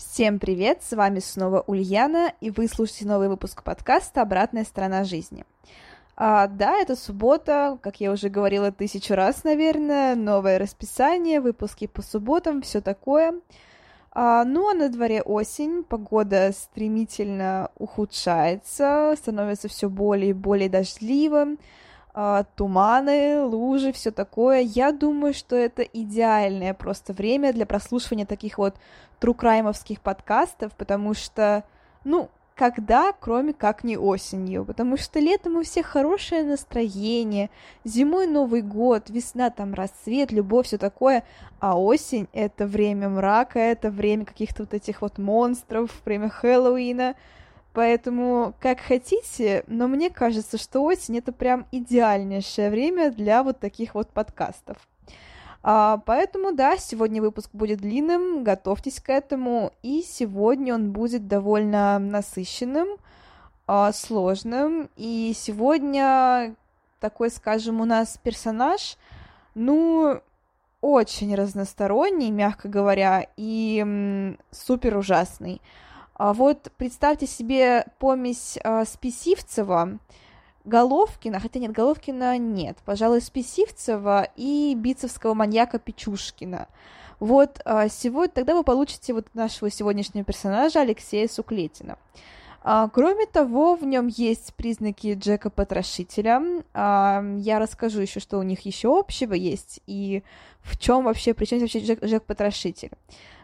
Всем привет, с вами снова Ульяна, и вы слушаете новый выпуск подкаста «Обратная сторона жизни». А, да, это суббота, как я уже говорила тысячу раз, наверное, новое расписание, выпуски по субботам, все такое. А, ну, а на дворе осень, погода стремительно ухудшается, становится все более и более дождливым, а, туманы, лужи, все такое. Я думаю, что это идеальное просто время для прослушивания таких вот true crime овских подкастов, потому что, ну, когда, кроме как не осенью, потому что летом у всех хорошее настроение, зимой Новый год, весна там рассвет, любовь, все такое, а осень — это время мрака, это время каких-то вот этих вот монстров, время Хэллоуина, Поэтому, как хотите, но мне кажется, что осень это прям идеальнейшее время для вот таких вот подкастов. А, поэтому, да, сегодня выпуск будет длинным, готовьтесь к этому, и сегодня он будет довольно насыщенным, а, сложным, и сегодня такой, скажем, у нас персонаж, ну, очень разносторонний, мягко говоря, и супер ужасный. А вот представьте себе помесь Списивцева, Головкина, хотя нет, Головкина нет, пожалуй, Списивцева и бицевского маньяка Печушкина. Вот а, сегодня, тогда вы получите вот нашего сегодняшнего персонажа Алексея Суклетина. А, кроме того, в нем есть признаки Джека Потрошителя. А, я расскажу еще, что у них еще общего есть и в чем вообще, причем вообще Джек, Джек Потрошитель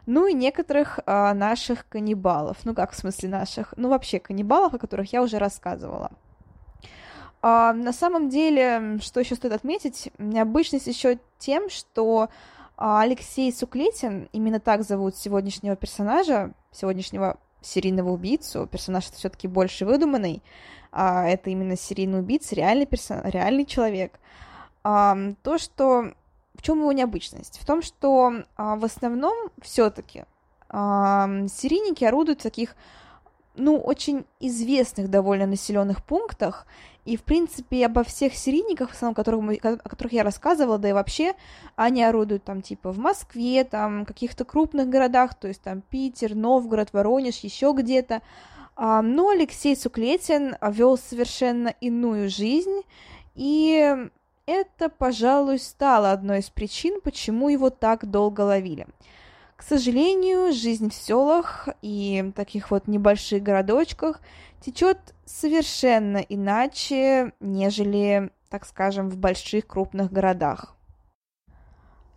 ну и некоторых наших каннибалов. Ну как в смысле наших? Ну вообще каннибалов, о которых я уже рассказывала. А, на самом деле, что еще стоит отметить, необычность еще тем, что а, Алексей Суклетин, именно так зовут сегодняшнего персонажа, сегодняшнего серийного убийцу, персонаж это все-таки больше выдуманный, а это именно серийный убийца, реальный, персон... реальный человек. А, то, что в чем его необычность? В том, что а, в основном все-таки а, серийники орудуют в таких, ну, очень известных довольно населенных пунктах, и, в принципе, обо всех серийниках, в основном, которых мы, о которых я рассказывала, да и вообще, они орудуют там, типа, в Москве, там, каких-то крупных городах, то есть там Питер, Новгород, Воронеж, еще где-то. А, но Алексей Суклетин вел совершенно иную жизнь, и это, пожалуй, стало одной из причин, почему его так долго ловили. К сожалению, жизнь в селах и таких вот небольших городочках течет совершенно иначе, нежели, так скажем, в больших крупных городах.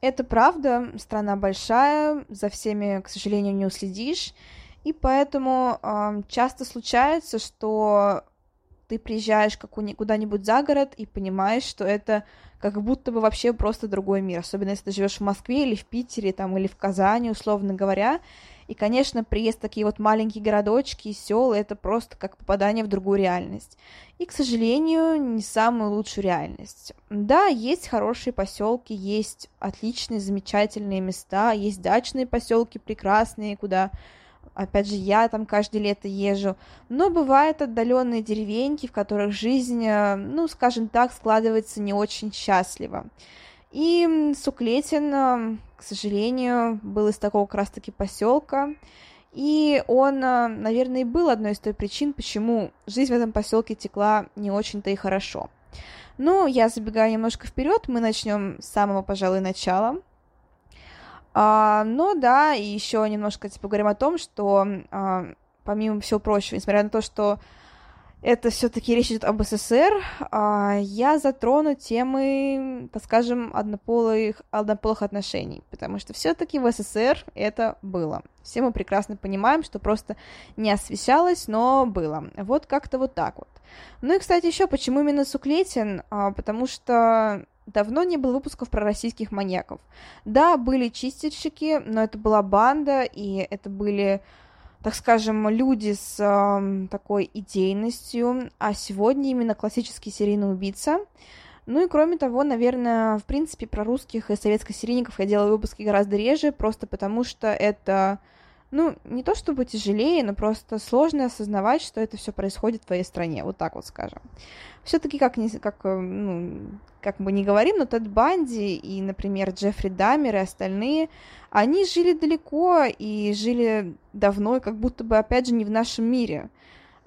Это правда, страна большая, за всеми, к сожалению, не уследишь, и поэтому э, часто случается, что ты приезжаешь куда-нибудь за город и понимаешь, что это как будто бы вообще просто другой мир, особенно если ты живешь в Москве или в Питере, там, или в Казани, условно говоря. И, конечно, приезд в такие вот маленькие городочки и села это просто как попадание в другую реальность. И, к сожалению, не самую лучшую реальность. Да, есть хорошие поселки, есть отличные, замечательные места, есть дачные поселки прекрасные, куда Опять же, я там каждое лето езжу. Но бывают отдаленные деревеньки, в которых жизнь, э, ну, скажем так, складывается не очень счастливо. И Суклетин, э, к сожалению, был из такого как раз-таки поселка. И он, э, наверное, и был одной из той причин, почему жизнь в этом поселке текла не очень-то и хорошо. Ну, я забегаю немножко вперед, мы начнем с самого, пожалуй, начала. А, ну да, и еще немножко типа говорим о том, что а, помимо всего прочего, несмотря на то, что это все-таки речь идет об СССР, а, я затрону темы, так скажем, однополых, однополых отношений, потому что все-таки в СССР это было. Все мы прекрасно понимаем, что просто не освещалось, но было. Вот как-то вот так вот. Ну и, кстати, еще почему именно Суклетин? А, потому что Давно не было выпусков про российских маньяков. Да, были чистильщики, но это была банда, и это были, так скажем, люди с э, такой идейностью, а сегодня именно классический серийный убийца. Ну и кроме того, наверное, в принципе, про русских и советско-серийников я делаю выпуски гораздо реже, просто потому что это ну, не то чтобы тяжелее, но просто сложно осознавать, что это все происходит в твоей стране, вот так вот скажем. Все-таки, как, не, как, э, ну, как мы не говорим, но Тед Банди и, например, Джеффри Даммер и остальные, они жили далеко и жили давно, и как будто бы, опять же, не в нашем мире.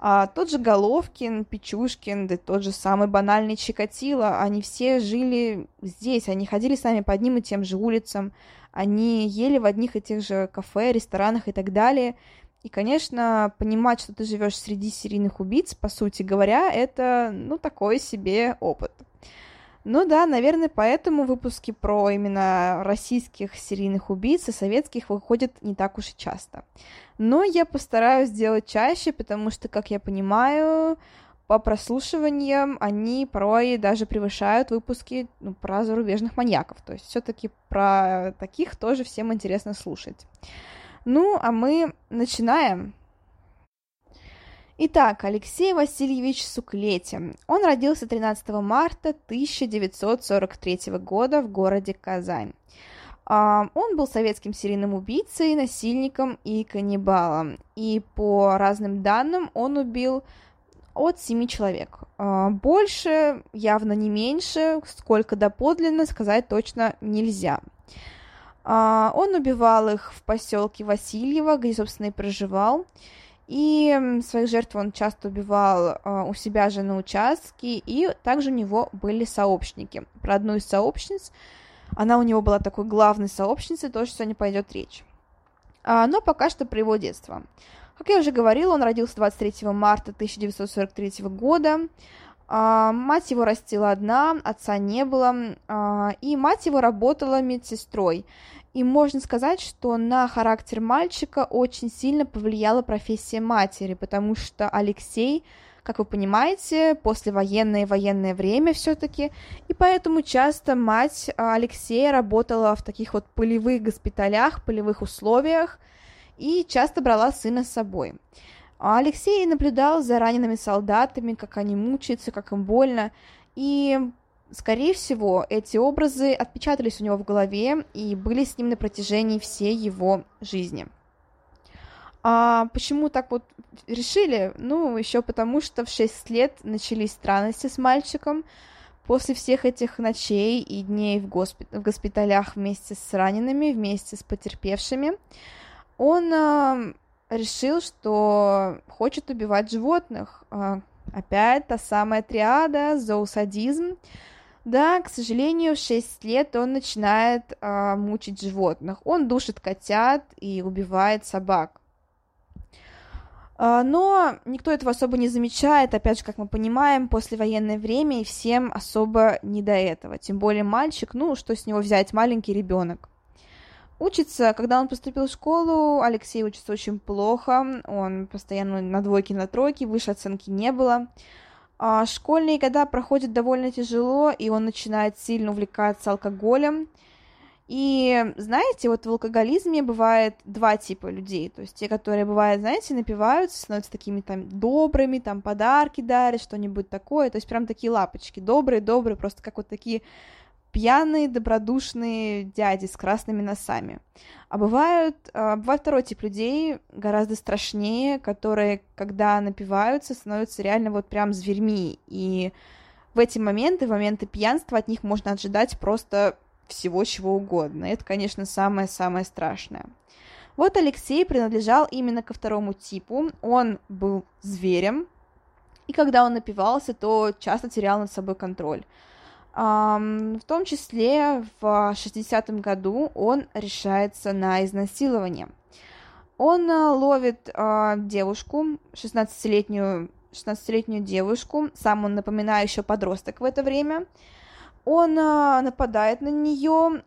А тот же Головкин, Печушкин, да тот же самый банальный Чикатило, они все жили здесь, они ходили с нами по одним и тем же улицам, они ели в одних и тех же кафе, ресторанах и так далее. И, конечно, понимать, что ты живешь среди серийных убийц, по сути говоря, это, ну, такой себе опыт. Ну да, наверное, поэтому выпуски про именно российских серийных убийц и советских выходят не так уж и часто. Но я постараюсь сделать чаще, потому что, как я понимаю, по прослушиваниям они порой даже превышают выпуски ну, про зарубежных маньяков. То есть все-таки про таких тоже всем интересно слушать. Ну, а мы начинаем. Итак, Алексей Васильевич Суклети. Он родился 13 марта 1943 года в городе Казань. А, он был советским серийным убийцей, насильником и каннибалом. И по разным данным он убил от семи человек. А, больше, явно не меньше, сколько доподлинно сказать точно нельзя. А, он убивал их в поселке Васильево, где, собственно, и проживал. И своих жертв он часто убивал а, у себя же на участке, и также у него были сообщники. Про одну из сообщниц, она у него была такой главной сообщницей, тоже сегодня пойдет речь. Но пока что про его детство. Как я уже говорила, он родился 23 марта 1943 года. А, мать его растила одна, отца не было, а, и мать его работала медсестрой. И можно сказать, что на характер мальчика очень сильно повлияла профессия матери, потому что Алексей, как вы понимаете, послевоенное и военное время все-таки, и поэтому часто мать Алексея работала в таких вот полевых госпиталях, полевых условиях, и часто брала сына с собой. А Алексей наблюдал за ранеными солдатами, как они мучаются, как им больно, и, скорее всего, эти образы отпечатались у него в голове и были с ним на протяжении всей его жизни. А почему так вот решили? Ну, еще потому, что в 6 лет начались странности с мальчиком. После всех этих ночей и дней в, госпи- в госпиталях вместе с ранеными, вместе с потерпевшими, он э, решил, что хочет убивать животных. Э, опять та самая триада, зоосадизм. Да, к сожалению, в 6 лет он начинает э, мучить животных. Он душит котят и убивает собак. Но никто этого особо не замечает, опять же, как мы понимаем, послевоенное время, и всем особо не до этого. Тем более мальчик, ну, что с него взять, маленький ребенок. Учится, когда он поступил в школу, Алексей учится очень плохо, он постоянно на двойке, на тройке, выше оценки не было. А школьные года проходят довольно тяжело, и он начинает сильно увлекаться алкоголем. И знаете, вот в алкоголизме бывает два типа людей. То есть те, которые бывают, знаете, напиваются, становятся такими там добрыми, там подарки дарят, что-нибудь такое. То есть прям такие лапочки, добрые, добрые, просто как вот такие пьяные, добродушные дяди с красными носами. А бывают, а, бывает второй тип людей, гораздо страшнее, которые, когда напиваются, становятся реально вот прям зверьми. И в эти моменты, в моменты пьянства от них можно ожидать просто всего чего угодно. Это, конечно, самое-самое страшное. Вот Алексей принадлежал именно ко второму типу. Он был зверем, и когда он напивался, то часто терял над собой контроль. В том числе в 60-м году он решается на изнасилование. Он э, ловит э, девушку, 16-летнюю 16-летнюю девушку, сам он, напоминаю, еще подросток в это время. Он э, нападает на нее,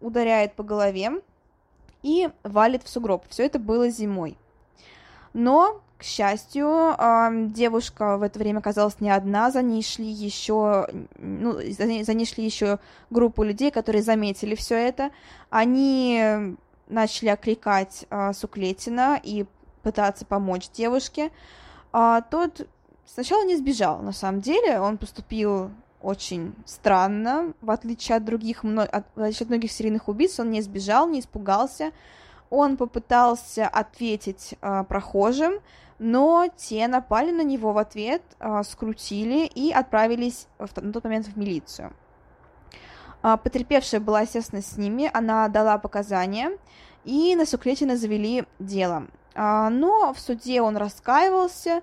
ударяет по голове и валит в сугроб. Все это было зимой. Но к счастью, девушка в это время оказалась не одна, за ней шли еще, ну, за ней, за ней шли еще группу людей, которые заметили все это. Они начали окликать а, Суклетина и пытаться помочь девушке. А тот сначала не сбежал, на самом деле, он поступил очень странно, в отличие от других, в отличие от многих серийных убийц, он не сбежал, не испугался, он попытался ответить э, прохожим, но те напали на него в ответ, э, скрутили и отправились на тот момент в милицию. Э, потерпевшая была, естественно, с ними, она дала показания, и на Суклетина завели дело. Э, но в суде он раскаивался,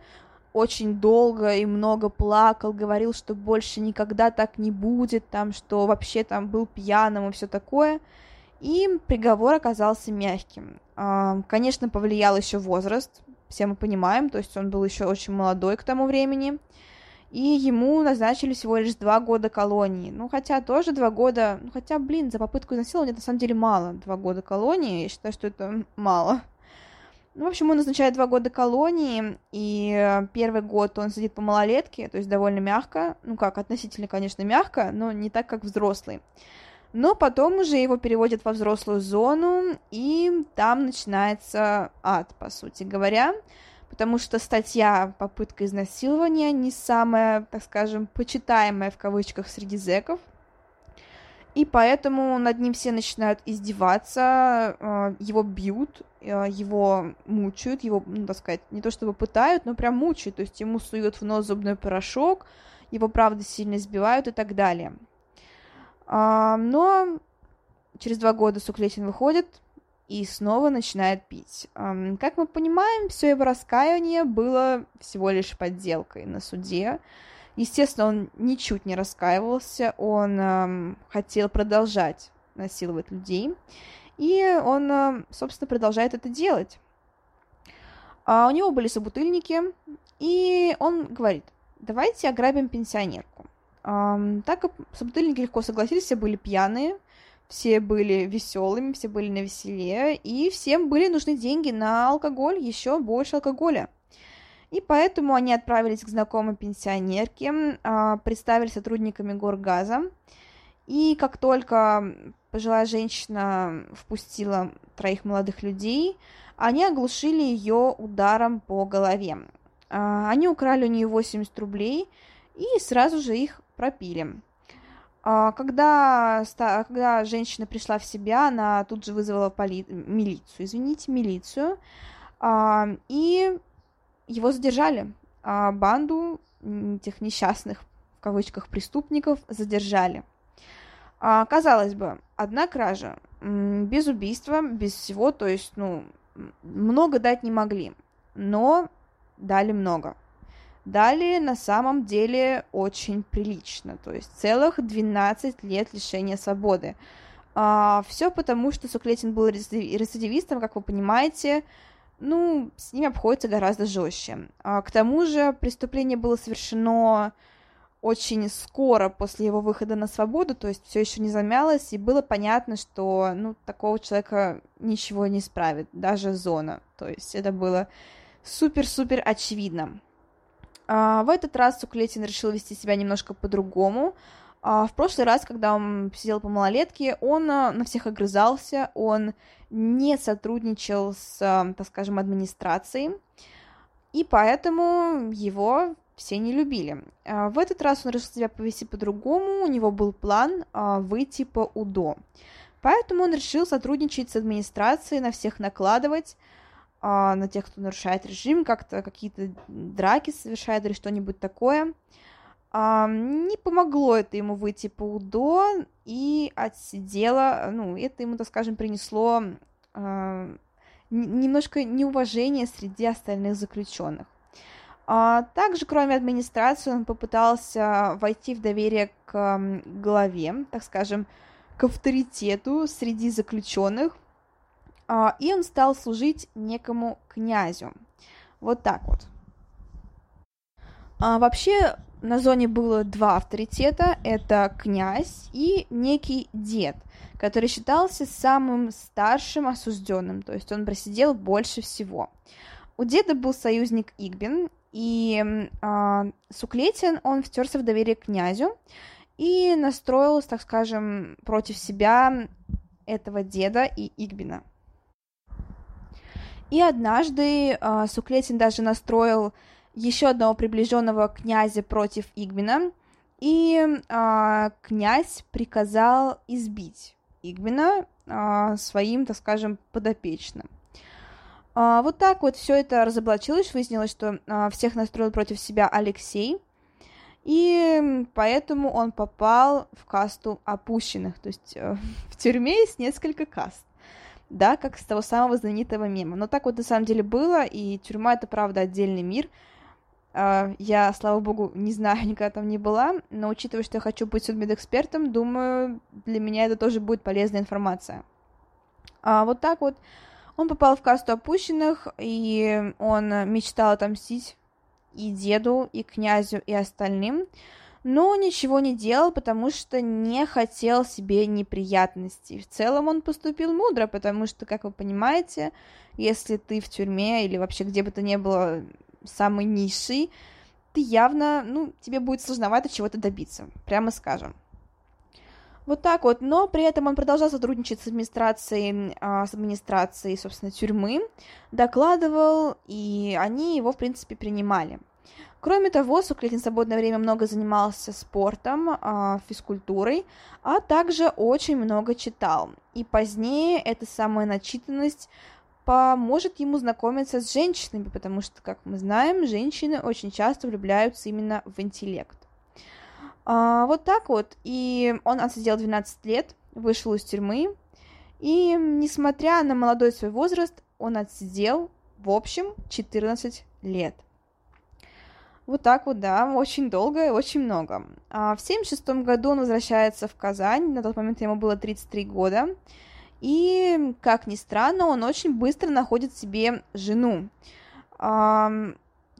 очень долго и много плакал, говорил, что больше никогда так не будет, там, что вообще там был пьяным и все такое. И приговор оказался мягким. А, конечно, повлиял еще возраст, все мы понимаем, то есть он был еще очень молодой к тому времени. И ему назначили всего лишь два года колонии. Ну, хотя тоже два года... Ну, хотя, блин, за попытку изнасилования на самом деле мало. Два года колонии, я считаю, что это мало. Ну, в общем, он назначает два года колонии, и первый год он сидит по малолетке, то есть довольно мягко, ну как, относительно, конечно, мягко, но не так, как взрослый. Но потом уже его переводят во взрослую зону, и там начинается ад, по сути говоря, потому что статья «Попытка изнасилования» не самая, так скажем, почитаемая в кавычках среди зэков, и поэтому над ним все начинают издеваться, э, его бьют, э, его мучают, его, ну, так сказать, не то чтобы пытают, но прям мучают, то есть ему суют в нос зубной порошок, его, правда, сильно избивают и так далее. А, но через два года Суклетин выходит и снова начинает пить. Как мы понимаем, все его раскаяние было всего лишь подделкой на суде. Естественно, он ничуть не раскаивался, он эм, хотел продолжать насиловать людей, и он, э, собственно, продолжает это делать. А у него были собутыльники, и он говорит, давайте ограбим пенсионерку. Так как собутыльники легко согласились, все были пьяные, все были веселыми, все были на веселе, и всем были нужны деньги на алкоголь, еще больше алкоголя. И поэтому они отправились к знакомой пенсионерке, а, представили сотрудниками горгаза. И как только пожилая женщина впустила троих молодых людей, они оглушили ее ударом по голове. А, они украли у нее 80 рублей и сразу же их пропили. А, когда, когда женщина пришла в себя, она тут же вызвала поли... милицию, извините, милицию, и его задержали, а банду этих несчастных, в кавычках, преступников задержали. А, казалось бы, одна кража, без убийства, без всего, то есть, ну, много дать не могли, но дали много. Дали на самом деле очень прилично, то есть целых 12 лет лишения свободы. А, все потому, что Суклетин был рецидивистом, как вы понимаете, ну, с ними обходится гораздо жестче. А, к тому же преступление было совершено очень скоро после его выхода на свободу, то есть все еще не замялось, и было понятно, что ну, такого человека ничего не исправит, даже зона. То есть это было супер-супер очевидно. А, в этот раз Суклетин решил вести себя немножко по-другому. А, в прошлый раз, когда он сидел по малолетке, он а, на всех огрызался, он не сотрудничал с, так скажем, администрацией, и поэтому его все не любили. В этот раз он решил себя повести по-другому, у него был план выйти по УДО. Поэтому он решил сотрудничать с администрацией, на всех накладывать, на тех, кто нарушает режим, как-то какие-то драки совершает или что-нибудь такое. А, не помогло это ему выйти по УДО и отсидела, ну, это ему, так скажем, принесло а, немножко неуважения среди остальных заключенных. А, также, кроме администрации, он попытался войти в доверие к главе, так скажем, к авторитету среди заключенных, а, и он стал служить некому князю. Вот так вот. А, вообще, на зоне было два авторитета. Это князь и некий дед, который считался самым старшим осужденным, то есть он просидел больше всего. У деда был союзник Игбин, и э, Суклетин, он втерся в доверие к князю и настроился, так скажем, против себя этого деда и Игбина. И однажды э, Суклетин даже настроил еще одного приближенного князя против Игмена, и э, князь приказал избить Игмена э, своим, так скажем, подопечным. Э, вот так вот все это разоблачилось, выяснилось, что э, всех настроил против себя Алексей, и поэтому он попал в касту опущенных, то есть э, в тюрьме есть несколько каст да, как с того самого знаменитого мема. Но так вот на самом деле было, и тюрьма это правда отдельный мир. А, я, слава богу, не знаю, никогда там не была, но учитывая, что я хочу быть судмедэкспертом, думаю, для меня это тоже будет полезная информация. А вот так вот он попал в касту опущенных, и он мечтал отомстить и деду, и князю, и остальным но ничего не делал, потому что не хотел себе неприятностей. В целом он поступил мудро, потому что, как вы понимаете, если ты в тюрьме или вообще где бы то ни было самый низший, ты явно, ну, тебе будет сложновато чего-то добиться, прямо скажем. Вот так вот, но при этом он продолжал сотрудничать с администрацией, а, с администрацией, собственно, тюрьмы, докладывал, и они его, в принципе, принимали. Кроме того, Суклетин в свободное время много занимался спортом, а, физкультурой, а также очень много читал. И позднее эта самая начитанность поможет ему знакомиться с женщинами, потому что, как мы знаем, женщины очень часто влюбляются именно в интеллект. А, вот так вот. И он отсидел 12 лет, вышел из тюрьмы, и, несмотря на молодой свой возраст, он отсидел, в общем, 14 лет – вот так вот, да, очень долго и очень много. А в 76 году он возвращается в Казань, на тот момент ему было 33 года, и, как ни странно, он очень быстро находит себе жену. А,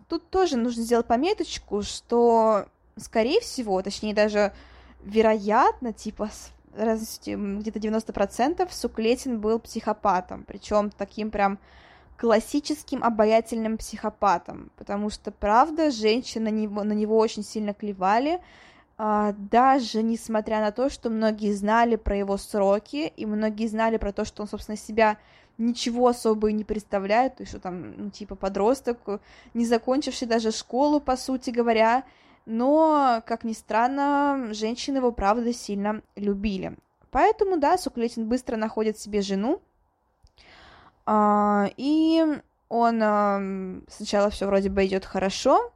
тут тоже нужно сделать пометочку, что, скорее всего, точнее даже вероятно, типа где-то 90% Суклетин был психопатом, причем таким прям классическим обаятельным психопатом, потому что, правда, женщины на него, на него очень сильно клевали, а, даже несмотря на то, что многие знали про его сроки, и многие знали про то, что он, собственно, себя ничего особо и не представляет, то есть, что там, ну, типа, подросток, не закончивший даже школу, по сути говоря, но, как ни странно, женщины его, правда, сильно любили. Поэтому, да, Суклетин быстро находит себе жену, и он а, сначала все вроде бы идет хорошо,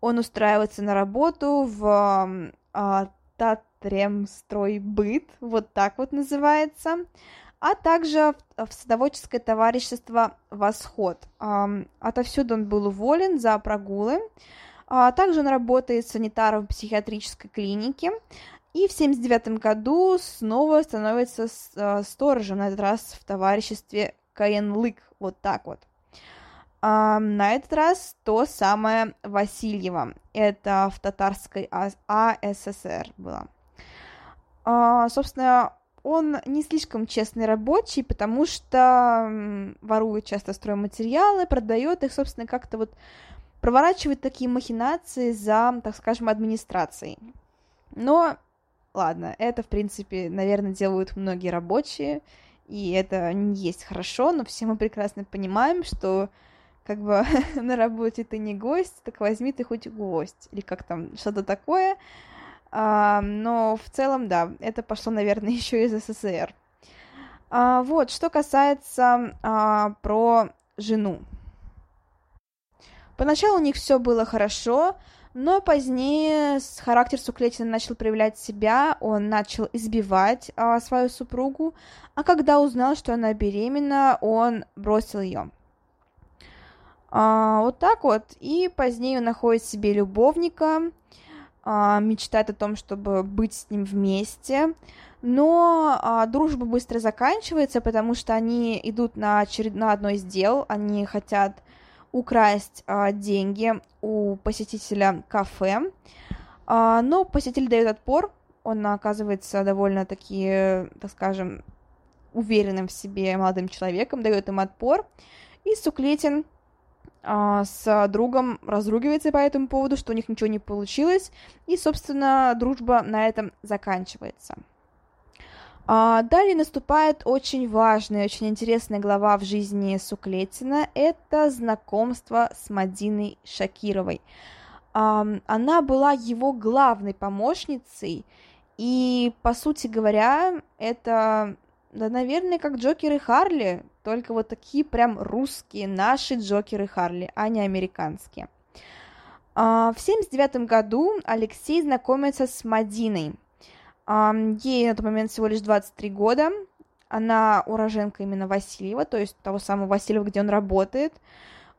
он устраивается на работу в а, Татремстройбыт, вот так вот называется, а также в, садоводческое товарищество «Восход». А, отовсюду он был уволен за прогулы, а также он работает санитаром в психиатрической клинике, и в 79 году снова становится а, сторожем, на этот раз в товариществе Каенлык, вот так вот. А, на этот раз то самое Васильева. Это в татарской АССР было. А, собственно, он не слишком честный рабочий, потому что ворует часто стройматериалы, продает их, собственно, как-то вот проворачивает такие махинации за, так скажем, администрацией. Но, ладно, это, в принципе, наверное, делают многие рабочие, и это не есть хорошо, но все мы прекрасно понимаем, что как бы на работе ты не гость, так возьми ты хоть гость, или как там, что-то такое. А, но в целом, да, это пошло, наверное, еще из СССР. А, вот, что касается а, про жену. Поначалу у них все было хорошо, но позднее характер Суклетина начал проявлять себя, он начал избивать а, свою супругу, а когда узнал, что она беременна, он бросил ее. А, вот так вот. И позднее он находит себе любовника, а, мечтает о том, чтобы быть с ним вместе. Но а, дружба быстро заканчивается, потому что они идут на, очеред... на одно из дел, они хотят украсть а, деньги у посетителя кафе, а, но посетитель дает отпор, он оказывается довольно-таки, так скажем, уверенным в себе молодым человеком, дает им отпор, и Суклетин а, с другом разругивается по этому поводу, что у них ничего не получилось, и, собственно, дружба на этом заканчивается. А, далее наступает очень важная, очень интересная глава в жизни Суклетина. Это знакомство с Мадиной Шакировой. Она была его главной помощницей, и, по сути говоря, это, да, наверное, как Джокер и Харли, только вот такие прям русские, наши Джокеры Харли, а не американские. А, в 79 году Алексей знакомится с Мадиной. Ей на тот момент всего лишь 23 года. Она уроженка именно Васильева, то есть того самого Васильева, где он работает.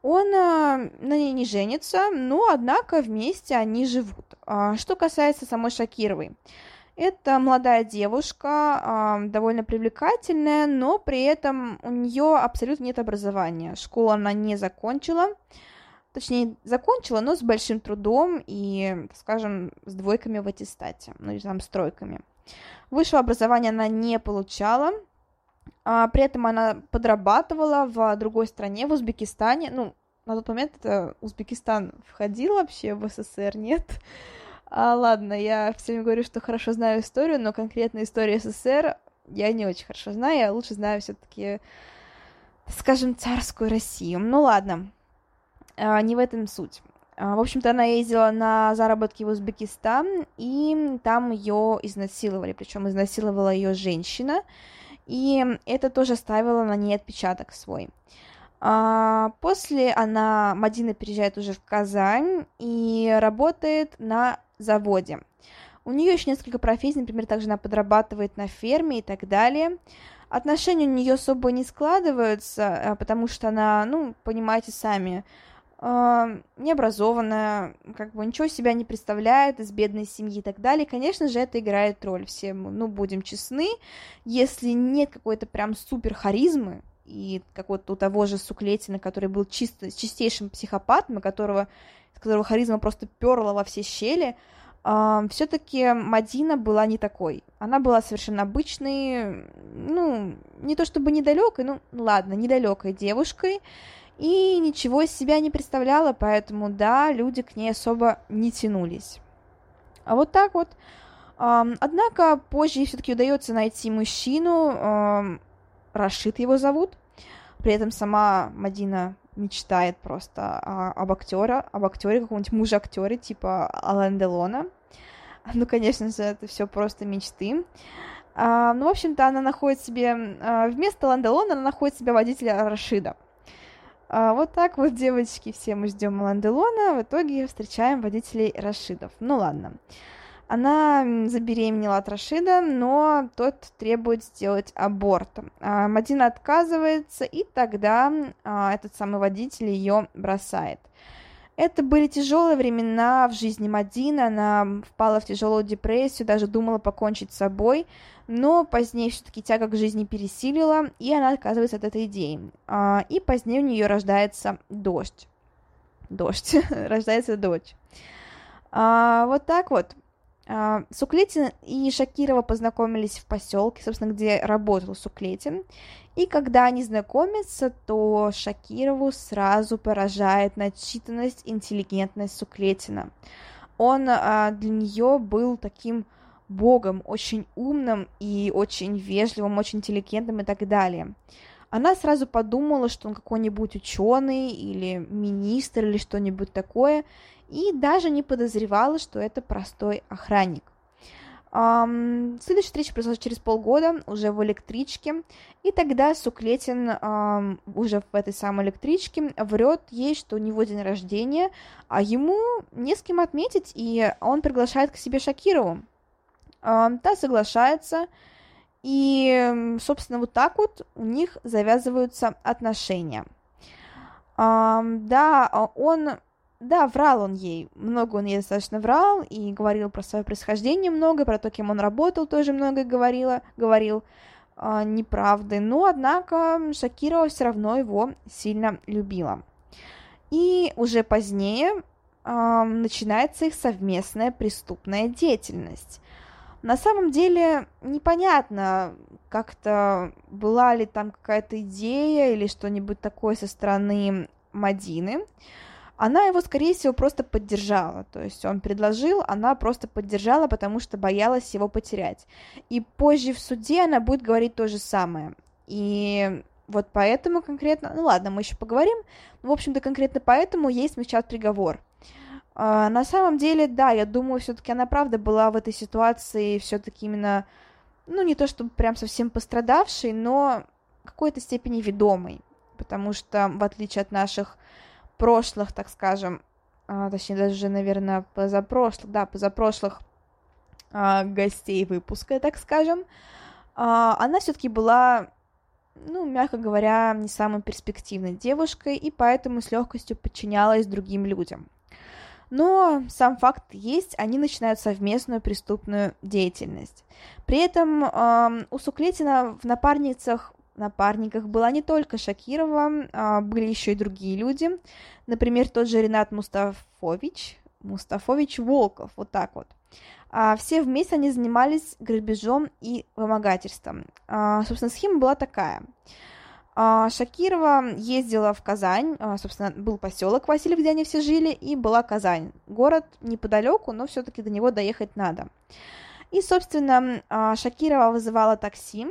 Он а, на ней не женится, но, однако, вместе они живут. А, что касается самой Шакировой. Это молодая девушка, довольно привлекательная, но при этом у нее абсолютно нет образования. Школу она не закончила, точнее, закончила, но с большим трудом и, скажем, с двойками в аттестате, ну или там с тройками. Высшего образования она не получала, а при этом она подрабатывала в другой стране, в Узбекистане. Ну, на тот момент это Узбекистан входил вообще в СССР, нет? А, ладно, я все говорю, что хорошо знаю историю, но конкретно историю СССР я не очень хорошо знаю, я лучше знаю все-таки, скажем, царскую Россию. Ну ладно, не в этом суть. А, в общем-то, она ездила на заработки в Узбекистан, и там ее изнасиловали, причем изнасиловала ее женщина, и это тоже оставило на ней отпечаток свой. А, после она, Мадина переезжает уже в Казань и работает на заводе. У нее еще несколько профессий, например, также она подрабатывает на ферме и так далее. Отношения у нее особо не складываются, потому что она, ну, понимаете сами, необразованная, как бы ничего себя не представляет, из бедной семьи и так далее. Конечно же, это играет роль. Все, ну, будем честны, если нет какой-то прям супер харизмы, и как вот у того же Суклетина, который был чисто, чистейшим психопатом, которого, с которого харизма просто перла во все щели, Uh, все-таки Мадина была не такой. Она была совершенно обычной, ну, не то чтобы недалекой, ну, ладно, недалекой девушкой, и ничего из себя не представляла, поэтому, да, люди к ней особо не тянулись. А вот так вот. Однако позже ей все-таки удается найти мужчину, Рашид его зовут, при этом сама Мадина мечтает просто об актере, об актере, каком-нибудь муже актере типа Алан Делона. Ну, конечно же, это все просто мечты. А, ну, в общем-то, она находит себе, а, вместо Ланделона она находит себе водителя Рашида. А, вот так вот, девочки, все мы ждем Ланделона, в итоге встречаем водителей Рашидов. Ну ладно. Она забеременела от Рашида, но тот требует сделать аборт. А, Мадина отказывается, и тогда а, этот самый водитель ее бросает. Это были тяжелые времена в жизни Мадины, она впала в тяжелую депрессию, даже думала покончить с собой, но позднее все-таки тяга к жизни пересилила, и она отказывается от этой идеи. А, и позднее у нее рождается дождь. Дождь. рождается дочь. А, вот так вот. А, Суклетин и Шакирова познакомились в поселке, собственно, где работал Суклетин. И когда они знакомятся, то Шакирову сразу поражает начитанность, интеллигентность Суклетина. Он а, для нее был таким богом, очень умным и очень вежливым, очень интеллигентным и так далее. Она сразу подумала, что он какой-нибудь ученый или министр или что-нибудь такое, и даже не подозревала, что это простой охранник. Um, следующая встреча произошла через полгода, уже в электричке, и тогда Суклетин um, уже в этой самой электричке врет ей, что у него день рождения, а ему не с кем отметить, и он приглашает к себе Шакирову. Um, та соглашается, и, собственно, вот так вот у них завязываются отношения. Um, да, он да, врал он ей, много он ей достаточно врал и говорил про свое происхождение много, про то, кем он работал, тоже много говорила, говорил э, неправды, но, однако, Шакирова все равно его сильно любила. И уже позднее э, начинается их совместная преступная деятельность. На самом деле непонятно, как-то была ли там какая-то идея или что-нибудь такое со стороны Мадины, она его, скорее всего, просто поддержала. То есть он предложил, она просто поддержала, потому что боялась его потерять. И позже в суде она будет говорить то же самое. И вот поэтому конкретно, ну ладно, мы еще поговорим, в общем-то, конкретно поэтому ей смягчат приговор. А, на самом деле, да, я думаю, все-таки она правда была в этой ситуации все-таки именно, ну, не то чтобы прям совсем пострадавшей, но в какой-то степени ведомой, потому что, в отличие от наших прошлых, так скажем, а, точнее, даже, наверное, позапрошлых, да, позапрошлых а, гостей выпуска, так скажем, а, она все-таки была ну, мягко говоря, не самой перспективной девушкой, и поэтому с легкостью подчинялась другим людям. Но сам факт есть, они начинают совместную преступную деятельность. При этом э, у Суклетина в напарницах напарниках была не только Шакирова, а были еще и другие люди. Например, тот же Ренат Мустафович, Мустафович Волков, вот так вот. А все вместе они занимались грабежом и вымогательством. А, собственно, схема была такая. Шакирова ездила в Казань, собственно, был поселок Васильев, где они все жили, и была Казань. Город неподалеку, но все-таки до него доехать надо. И, собственно, Шакирова вызывала такси,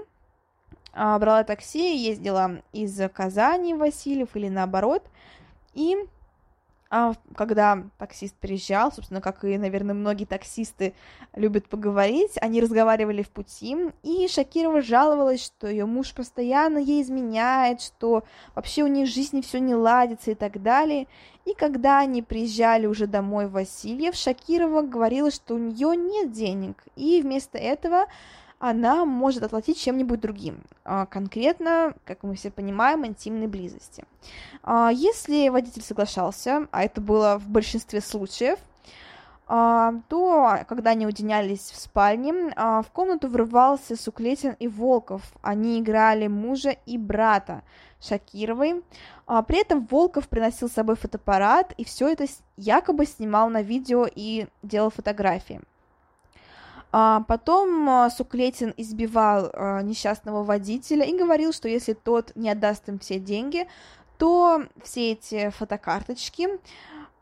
брала такси, ездила из Казани в Васильев или наоборот, и а когда таксист приезжал, собственно, как и, наверное, многие таксисты любят поговорить, они разговаривали в пути, и Шакирова жаловалась, что ее муж постоянно ей изменяет, что вообще у них в жизни все не ладится и так далее. И когда они приезжали уже домой в Васильев, Шакирова говорила, что у нее нет денег, и вместо этого она может оплатить чем-нибудь другим, а, конкретно, как мы все понимаем, интимной близости. А, если водитель соглашался, а это было в большинстве случаев, а, то, когда они уединялись в спальне, в комнату врывался Суклетин и Волков. Они играли мужа и брата Шакировой. При этом Волков приносил с собой фотоаппарат и все это якобы снимал на видео и делал фотографии. А потом а, Суклетин избивал а, несчастного водителя и говорил, что если тот не отдаст им все деньги, то все эти фотокарточки,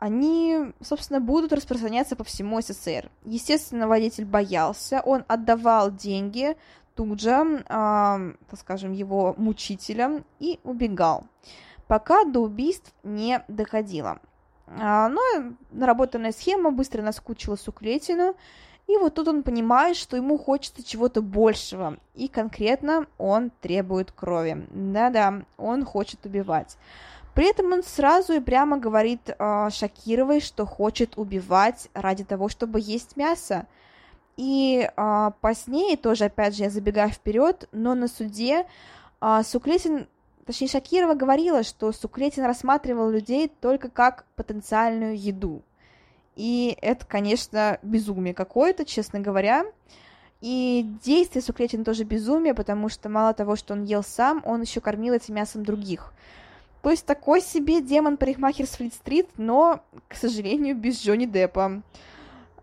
они, собственно, будут распространяться по всему СССР. Естественно, водитель боялся, он отдавал деньги тут же, э, так скажем, его мучителям и убегал, пока до убийств не доходило. Но наработанная схема быстро наскучила Суклетину, и вот тут он понимает, что ему хочется чего-то большего. И конкретно он требует крови. Да-да, он хочет убивать. При этом он сразу и прямо говорит э, Шакировой, что хочет убивать ради того, чтобы есть мясо. И э, позднее, тоже опять же я забегаю вперед, но на суде э, Суклетин, точнее Шакирова говорила, что Суклетин рассматривал людей только как потенциальную еду. И это, конечно, безумие какое-то, честно говоря. И действие Суклетина тоже безумие, потому что мало того, что он ел сам, он еще кормил этим мясом других. То есть такой себе демон-парикмахер с Флит-стрит, но, к сожалению, без Джонни Деппа.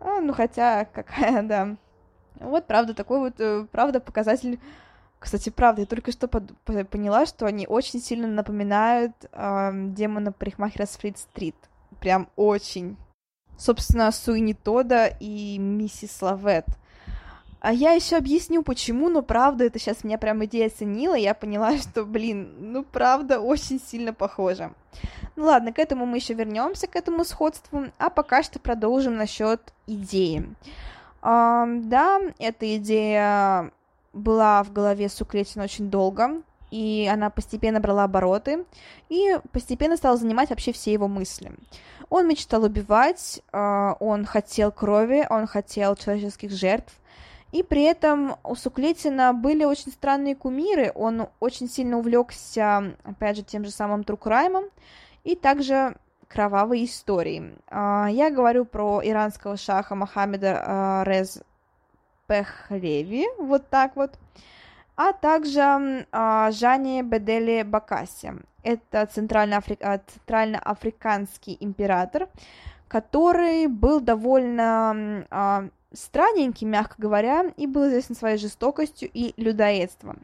А, ну, хотя, какая, да. Вот, правда, такой вот, э, правда, показатель... Кстати, правда, я только что под... поняла, что они очень сильно напоминают э, демона-парикмахера с Флит-стрит. Прям очень собственно, Суини Тода и миссис Лавет. А я еще объясню, почему, но правда, это сейчас меня прям идея оценила, я поняла, что, блин, ну правда, очень сильно похоже. Ну ладно, к этому мы еще вернемся, к этому сходству, а пока что продолжим насчет идеи. А, да, эта идея была в голове Суклетина очень долго, и она постепенно брала обороты, и постепенно стала занимать вообще все его мысли. Он мечтал убивать, а, он хотел крови, он хотел человеческих жертв, и при этом у Суклетина были очень странные кумиры, он очень сильно увлекся, опять же, тем же самым Трукраймом, и также кровавой историей. А, я говорю про иранского шаха Мохаммеда а, Рез Пехлеви, вот так вот, а также Жане Бедели Бакаси это центральноафриканский центральноафриканский император, который был довольно э, странненький, мягко говоря, и был известен своей жестокостью и людоедством.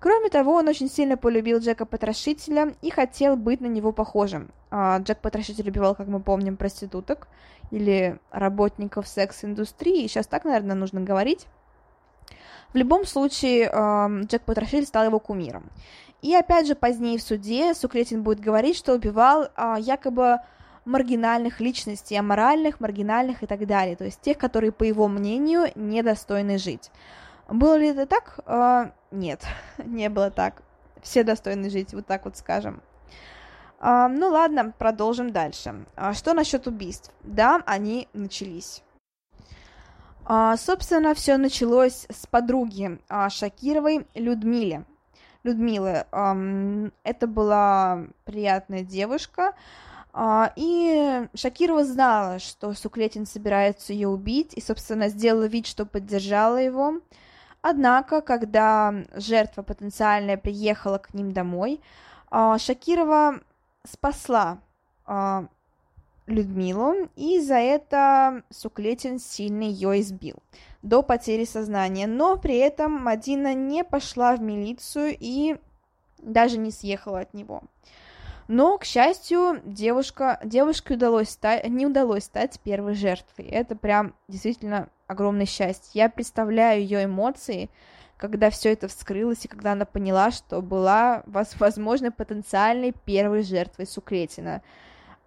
Кроме того, он очень сильно полюбил Джека Потрошителя и хотел быть на него похожим. А, Джек Потрошитель убивал, как мы помним, проституток или работников секс-индустрии. Сейчас так, наверное, нужно говорить. В любом случае, Джек Потрошитель стал его кумиром. И опять же, позднее в суде Суклетин будет говорить, что убивал а, якобы маргинальных личностей, аморальных, маргинальных и так далее, то есть тех, которые, по его мнению, недостойны жить. Было ли это так? А, нет, не было так. Все достойны жить, вот так вот скажем. А, ну ладно, продолжим дальше. Что насчет убийств? Да, они начались. А, собственно, все началось с подруги а, Шакировой. Людмилы. А, это была приятная девушка, а, и Шакирова знала, что Суклетин собирается ее убить, и, собственно, сделала вид, что поддержала его. Однако, когда жертва потенциальная приехала к ним домой, а, Шакирова спасла а, Людмилу, и за это Суклетин сильно ее избил до потери сознания. Но при этом Мадина не пошла в милицию и даже не съехала от него. Но, к счастью, девушка, девушке удалось стать, не удалось стать первой жертвой. Это прям действительно огромное счастье. Я представляю ее эмоции, когда все это вскрылось, и когда она поняла, что была, возможно, потенциальной первой жертвой Сукретина.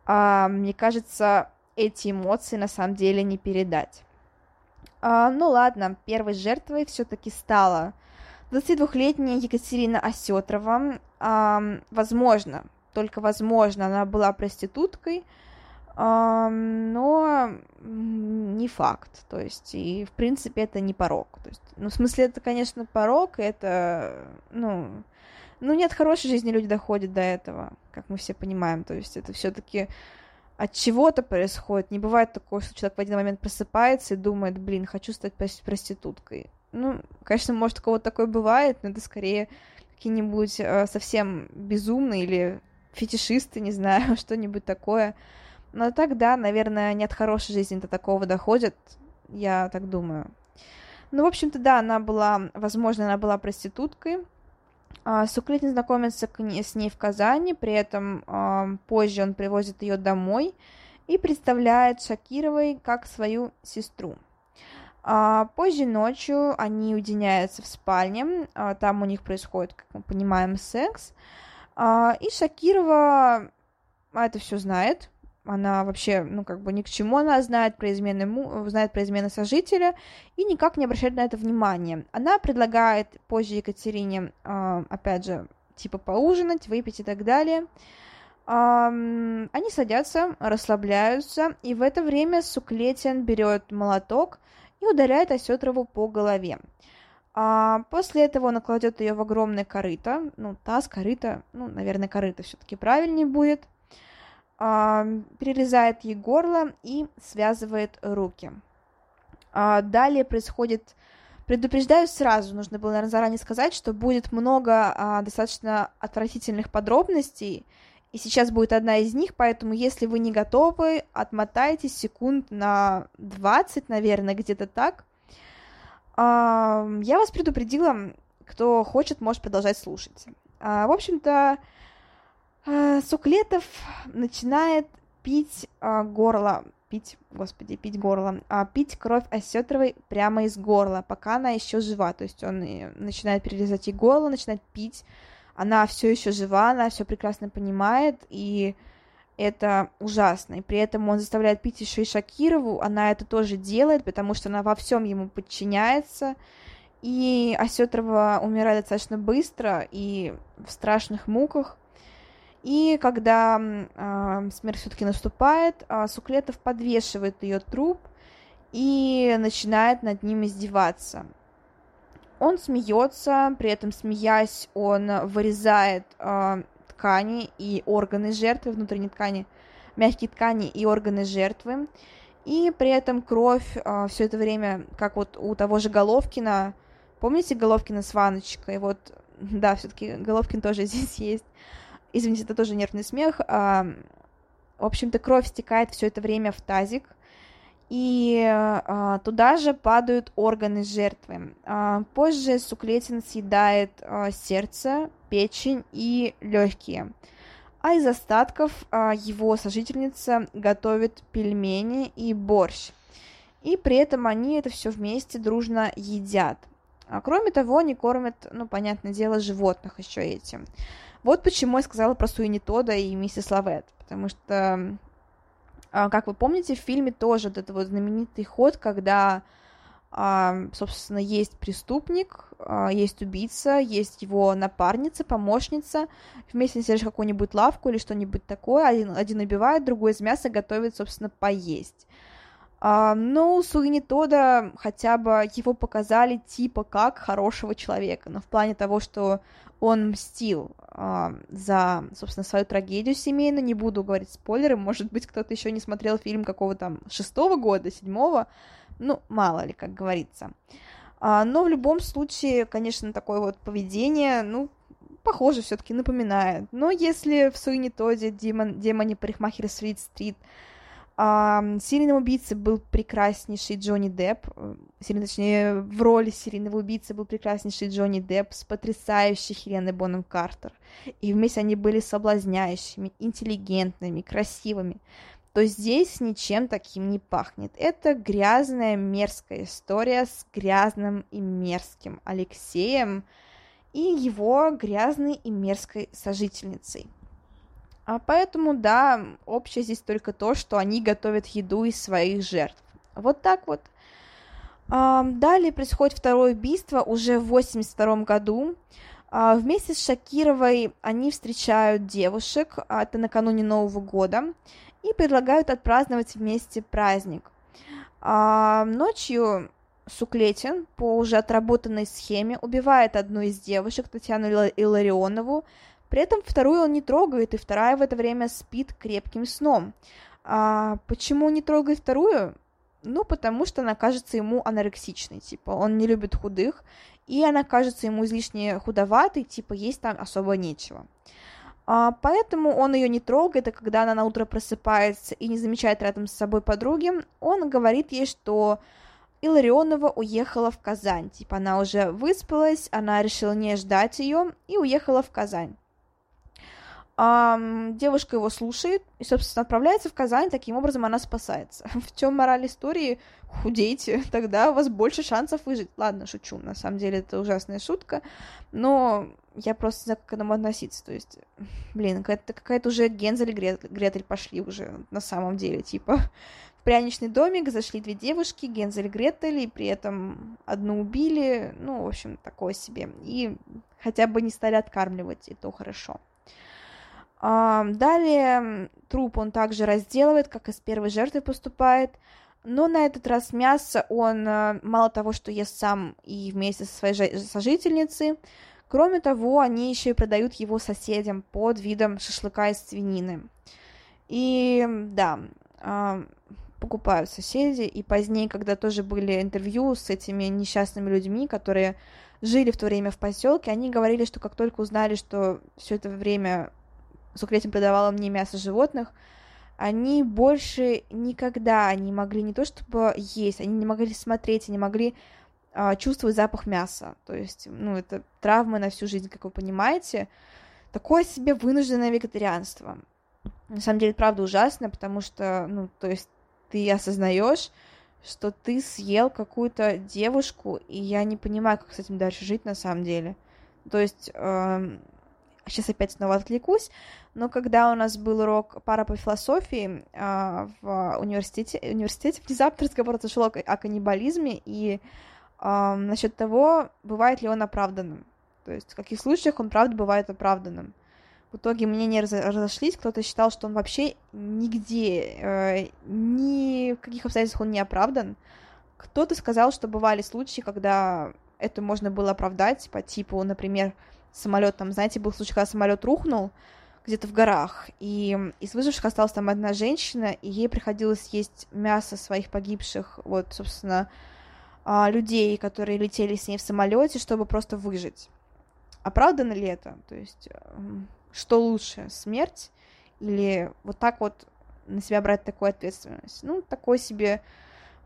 А, мне кажется, эти эмоции на самом деле не передать. А, ну ладно, первой жертвой все-таки стала 22-летняя Екатерина Осетрова. А, возможно, только возможно, она была проституткой, но не факт, то есть, и, в принципе, это не порог, то есть, ну, в смысле, это, конечно, порог, это, ну, ну, нет хорошей жизни люди доходят до этого, как мы все понимаем, то есть, это все таки от чего-то происходит, не бывает такого, что человек в один момент просыпается и думает, блин, хочу стать проституткой, ну, конечно, может, у кого-то такое бывает, но это скорее какие-нибудь э, совсем безумные или фетишисты, не знаю, что-нибудь такое, но так, да, наверное, не от хорошей жизни до такого доходит, я так думаю. Ну, в общем-то, да, она была, возможно, она была проституткой. А, Суклетин знакомится с ней в Казани, при этом позже он привозит ее домой и представляет Шакировой как свою сестру. А позже ночью они уединяются в спальне, а, там у них происходит, как мы понимаем, секс, и Шакирова это все знает, она вообще, ну, как бы ни к чему она знает про измены, знает про измены сожителя и никак не обращает на это внимания. Она предлагает позже Екатерине, э, опять же, типа поужинать, выпить и так далее. Они садятся, расслабляются, и в это время Суклетин берет молоток и ударяет Осетрову по голове. А после этого он кладет ее в огромное корыто, ну, таз, корыто, ну, наверное, корыто все-таки правильнее будет – перерезает ей горло и связывает руки. А, далее происходит Предупреждаю сразу, нужно было, наверное, заранее сказать, что будет много а, достаточно отвратительных подробностей, и сейчас будет одна из них, поэтому если вы не готовы, отмотайтесь секунд на 20, наверное, где-то так. А, я вас предупредила, кто хочет, может продолжать слушать. А, в общем-то, а, Суклетов начинает пить а, горло, пить, господи, пить горло, а, пить кровь Осетровой прямо из горла, пока она еще жива. То есть он начинает перерезать ей горло, начинает пить. Она все еще жива, она все прекрасно понимает, и это ужасно. И при этом он заставляет пить еще и Шакирову, она это тоже делает, потому что она во всем ему подчиняется. И Осетрова умирает достаточно быстро и в страшных муках. И когда э, смерть все-таки наступает, э, Суклетов подвешивает ее труп и начинает над ним издеваться. Он смеется, при этом смеясь, он вырезает э, ткани и органы жертвы, внутренней ткани, мягкие ткани и органы жертвы. И при этом кровь э, все это время, как вот у того же Головкина, помните Головкина с Ваночкой? Вот, да, все-таки Головкин тоже здесь есть Извините, это тоже нервный смех. А, в общем-то, кровь стекает все это время в тазик, и а, туда же падают органы жертвы. А, позже Суклетин съедает сердце, печень и легкие. а из остатков а, его сожительница готовит пельмени и борщ. И при этом они это все вместе дружно едят. А кроме того, они кормят, ну, понятное дело, животных еще этим. Вот почему я сказала про Суини Тода и миссис Лавет, потому что, а, как вы помните, в фильме тоже вот этот вот знаменитый ход, когда а, собственно, есть преступник, а, есть убийца, есть его напарница, помощница. Вместе они сидят какую-нибудь лавку или что-нибудь такое. Один, один убивает, другой из мяса готовит, собственно, поесть. Но у Суини Тода хотя бы его показали типа как хорошего человека, но в плане того, что он мстил а, за, собственно, свою трагедию семейную, не буду говорить спойлеры, может быть, кто-то еще не смотрел фильм какого там шестого года, седьмого, ну, мало ли, как говорится. А, но в любом случае, конечно, такое вот поведение, ну, похоже, все-таки напоминает. Но если в Суини Тоде демон, демоне парикмахера Свит-стрит а, серийным убийцей был прекраснейший Джонни Депп, э, точнее, в роли серийного убийцы был прекраснейший Джонни Депп с потрясающей Хеленой Боном Картер. И вместе они были соблазняющими, интеллигентными, красивыми то здесь ничем таким не пахнет. Это грязная, мерзкая история с грязным и мерзким Алексеем и его грязной и мерзкой сожительницей. А поэтому, да, общее здесь только то, что они готовят еду из своих жертв. Вот так вот. А, далее происходит второе убийство уже в 82 году. А, вместе с Шакировой они встречают девушек, а это накануне Нового года, и предлагают отпраздновать вместе праздник. Ночью Суклетин по уже отработанной схеме убивает одну из девушек, Татьяну Илларионову, при этом вторую он не трогает, и вторая в это время спит крепким сном. А почему не трогает вторую? Ну, потому что она кажется ему анорексичной, типа, он не любит худых, и она кажется ему излишне худоватой, типа, есть там особо нечего. А, поэтому он ее не трогает, и когда она на утро просыпается и не замечает рядом с собой подруги, он говорит ей, что Иларионова уехала в Казань. Типа она уже выспалась, она решила не ждать ее и уехала в Казань. Девушка его слушает и, собственно, отправляется в Казань, таким образом она спасается. В чем мораль истории? Худейте, тогда у вас больше шансов выжить. Ладно, шучу, на самом деле это ужасная шутка, но я просто не знаю, как к этому относиться. То есть, блин, какая-то уже Гензель и Гретель пошли уже на самом деле. Типа, в пряничный домик зашли две девушки, Гензель и Гретель, и при этом одну убили. Ну, в общем, такое себе. И хотя бы не стали откармливать, и то хорошо. Далее труп он также разделывает, как и с первой жертвой поступает. Но на этот раз мясо он э, мало того, что ест сам и вместе со своей сожительницей, Кроме того, они еще и продают его соседям под видом шашлыка из свинины. И да, покупают соседи, и позднее, когда тоже были интервью с этими несчастными людьми, которые жили в то время в поселке, они говорили, что как только узнали, что все это время Сукретин продавала мне мясо животных, они больше никогда не могли не то чтобы есть, они не могли смотреть, они не могли а, чувствовать запах мяса. То есть, ну, это травмы на всю жизнь, как вы понимаете. Такое себе вынужденное вегетарианство. На самом деле, правда, ужасно, потому что, ну, то есть ты осознаешь, что ты съел какую-то девушку, и я не понимаю, как с этим дальше жить на самом деле. То есть, э, сейчас опять снова отвлекусь, но когда у нас был урок пара по философии э, в университете, университете внезапно разговор зашел о, о каннибализме, и э, насчет того, бывает ли он оправданным. То есть в каких случаях он правда бывает оправданным. В итоге мнения разошлись, кто-то считал, что он вообще нигде, э, ни в каких обстоятельствах он не оправдан. Кто-то сказал, что бывали случаи, когда это можно было оправдать, по типу, например, самолет, там, знаете, был случай, когда самолет рухнул где-то в горах, и из выживших осталась там одна женщина, и ей приходилось есть мясо своих погибших, вот, собственно, а, людей, которые летели с ней в самолете, чтобы просто выжить. Оправдано ли это? То есть, эм, что лучше, смерть или вот так вот на себя брать такую ответственность? Ну, такой себе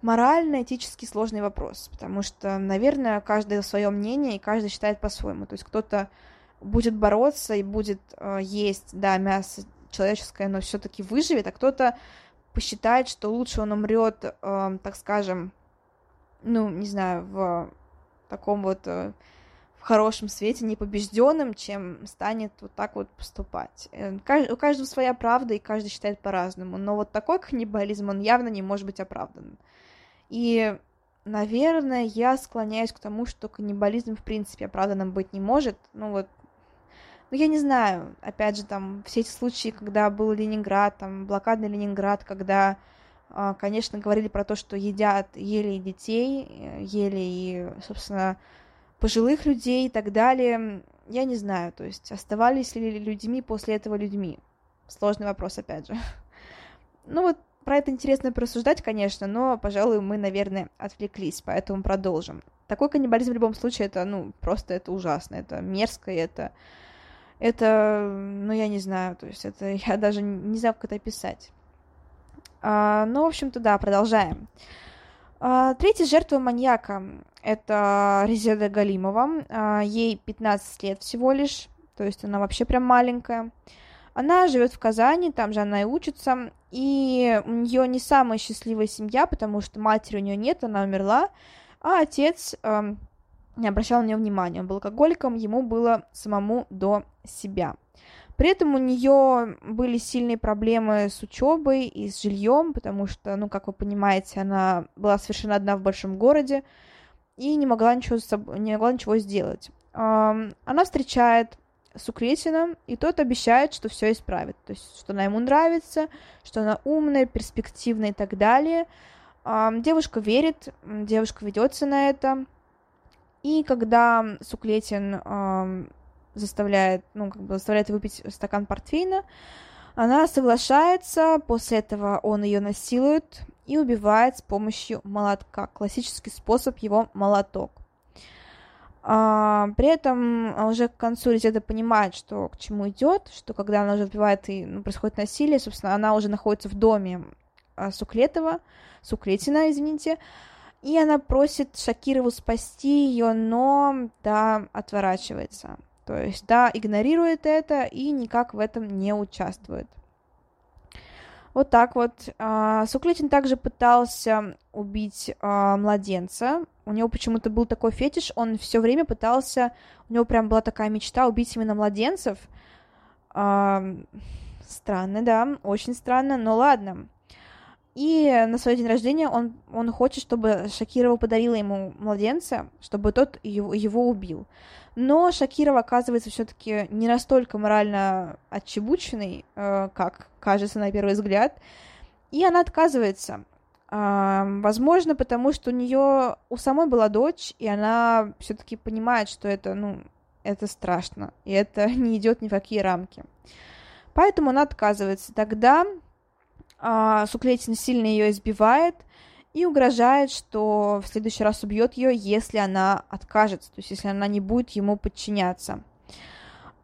морально-этически сложный вопрос, потому что, наверное, каждый свое мнение, и каждый считает по-своему. То есть кто-то будет бороться и будет э, есть, да, мясо человеческое, но все-таки выживет, а кто-то посчитает, что лучше он умрет, э, так скажем, ну, не знаю, в таком вот э, в хорошем свете, непобежденным, чем станет вот так вот поступать. Э, у каждого своя правда, и каждый считает по-разному. Но вот такой каннибализм, он явно не может быть оправдан. И, наверное, я склоняюсь к тому, что каннибализм в принципе оправданным быть не может. Ну вот ну, я не знаю, опять же, там, все эти случаи, когда был Ленинград, там, блокадный Ленинград, когда, а, конечно, говорили про то, что едят, ели и детей, э, ели и, собственно, пожилых людей и так далее. Я не знаю, то есть оставались ли людьми после этого людьми. Сложный вопрос, опять же. Ну вот про это интересно порассуждать, конечно, но, пожалуй, мы, наверное, отвлеклись, поэтому продолжим. Такой каннибализм в любом случае, это, ну, просто это ужасно, это мерзко, это это, ну, я не знаю, то есть это я даже не знаю, как это описать. А, ну, в общем-то, да, продолжаем. А, третья жертва маньяка – это Резеда Галимова. А, ей 15 лет всего лишь, то есть она вообще прям маленькая. Она живет в Казани, там же она и учится, и у нее не самая счастливая семья, потому что матери у нее нет, она умерла, а отец не обращал на нее внимания. Он был алкоголиком, ему было самому до себя. При этом у нее были сильные проблемы с учебой и с жильем, потому что, ну, как вы понимаете, она была совершенно одна в большом городе и не могла ничего, не могла ничего сделать. Она встречает Сукретина, и тот обещает, что все исправит, то есть, что она ему нравится, что она умная, перспективная и так далее. Девушка верит, девушка ведется на это, и когда Суклетин заставляет, ну, как бы заставляет выпить стакан портвейна, она соглашается, после этого он ее насилует и убивает с помощью молотка. Классический способ его молоток. А, при этом уже к концу Резеда понимает, что к чему идет, что когда она уже отбивает и ну, происходит насилие, собственно, она уже находится в доме а, Суклетова, Суклетина, извините, и она просит Шакирову спасти ее, но да, отворачивается. То есть, да, игнорирует это и никак в этом не участвует. Вот так вот. А, Суклетин также пытался убить а, младенца. У него почему-то был такой фетиш, он все время пытался, у него прям была такая мечта убить именно младенцев. А, странно, да, очень странно, но ладно. И на свой день рождения он, он хочет, чтобы Шакирова подарила ему младенца, чтобы тот его, его убил. Но Шакирова оказывается все-таки не настолько морально отчебученный, э, как кажется на первый взгляд, и она отказывается. Э, возможно, потому что у нее у самой была дочь, и она все-таки понимает, что это, ну, это страшно, и это не идет ни в какие рамки. Поэтому она отказывается. Тогда а, Суклетин сильно ее избивает и угрожает, что в следующий раз убьет ее, если она откажется, то есть если она не будет ему подчиняться.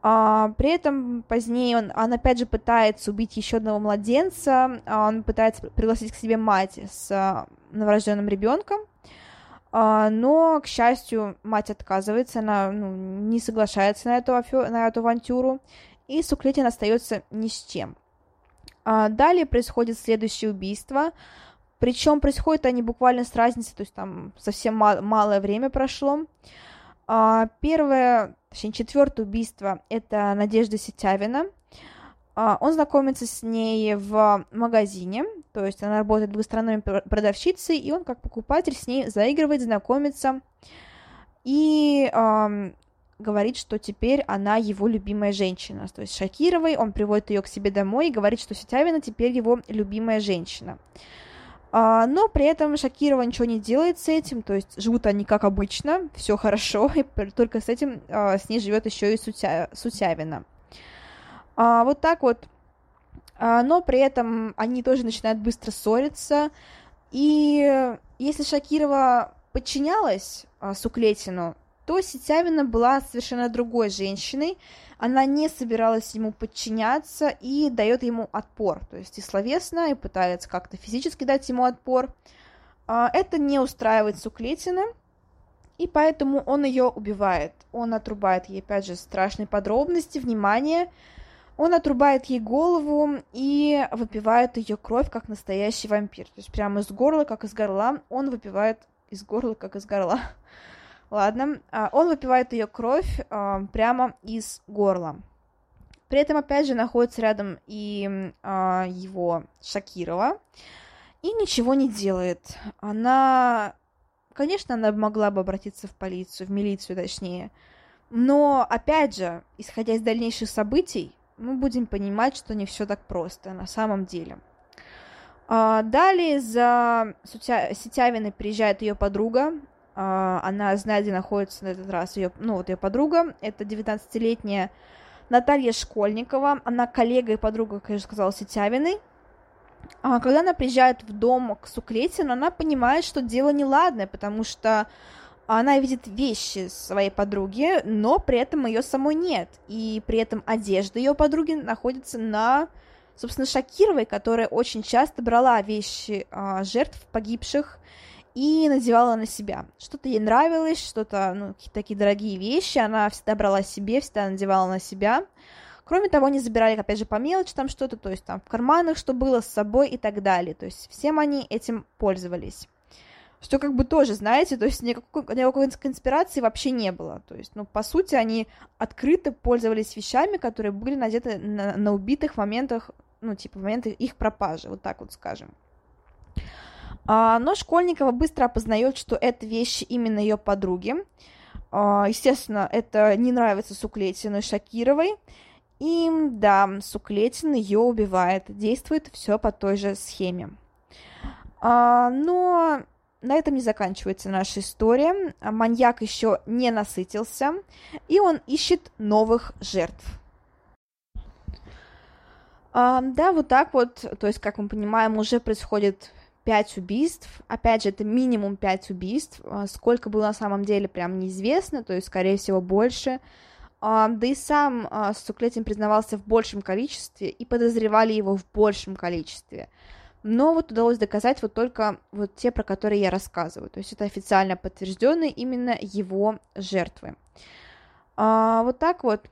А, при этом позднее он, он опять же пытается убить еще одного младенца, а он пытается пригласить к себе мать с а, новорожденным ребенком, а, но, к счастью, мать отказывается, она ну, не соглашается на эту, на эту авантюру, и Суклетин остается ни с чем. А далее происходит следующее убийство. Причем происходят они буквально с разницей, то есть там совсем мал- малое время прошло. Первое, точнее, четвертое убийство это Надежда Сетявина. А, он знакомится с ней в магазине, то есть она работает двусторонней продавщицей, и он как покупатель с ней заигрывает, знакомится. И говорит, что теперь она его любимая женщина. То есть Шакировой он приводит ее к себе домой и говорит, что Сетявина теперь его любимая женщина. А, но при этом Шакирова ничего не делает с этим, то есть живут они как обычно, все хорошо, и только с этим а, с ней живет еще и Сутя, Сутявина. А, вот так вот. А, но при этом они тоже начинают быстро ссориться. И если Шакирова подчинялась а, Суклетину, то Сетявина была совершенно другой женщиной, она не собиралась ему подчиняться и дает ему отпор, то есть и словесно, и пытается как-то физически дать ему отпор. А, это не устраивает Суклетина, и поэтому он ее убивает. Он отрубает ей, опять же, страшные подробности, внимание, он отрубает ей голову и выпивает ее кровь, как настоящий вампир. То есть прямо из горла, как из горла, он выпивает из горла, как из горла. Ладно, а, он выпивает ее кровь а, прямо из горла. При этом, опять же, находится рядом и а, его Шакирова и ничего не делает. Она, конечно, она могла бы обратиться в полицию, в милицию точнее, но, опять же, исходя из дальнейших событий, мы будем понимать, что не все так просто на самом деле. Далее за Сетявиной приезжает ее подруга, она знает, где находится на этот раз ее, ну, вот ее подруга. Это 19-летняя Наталья Школьникова. Она коллега и подруга, как я уже сказала, Сетявиной. А когда она приезжает в дом к Суклетину, она понимает, что дело неладное, потому что она видит вещи своей подруги, но при этом ее самой нет. И при этом одежда ее подруги находится на, собственно, Шакировой, которая очень часто брала вещи а, жертв погибших и надевала на себя. Что-то ей нравилось, что-то, ну, какие-то такие дорогие вещи, она всегда брала себе, всегда надевала на себя. Кроме того, они забирали, опять же, по мелочи там что-то, то есть там в карманах, что было с собой и так далее. То есть всем они этим пользовались. Что как бы тоже, знаете, то есть никакой, никакой конспирации вообще не было. То есть, ну, по сути, они открыто пользовались вещами, которые были надеты на, на убитых моментах, ну, типа, в момент их пропажи, вот так вот скажем. А, но Школьникова быстро опознает, что это вещи именно ее подруги. А, естественно, это не нравится Суклетину и Шакировой. И да, Суклетин ее убивает. Действует все по той же схеме. А, но на этом не заканчивается наша история. Маньяк еще не насытился, и он ищет новых жертв. А, да, вот так вот, то есть, как мы понимаем, уже происходит 5 убийств. Опять же, это минимум 5 убийств. А, сколько было на самом деле, прям неизвестно, то есть, скорее всего, больше. А, да и сам а, Суклетин признавался в большем количестве, и подозревали его в большем количестве. Но вот удалось доказать вот только вот те, про которые я рассказываю. То есть это официально подтвержденные именно его жертвы. вот так вот.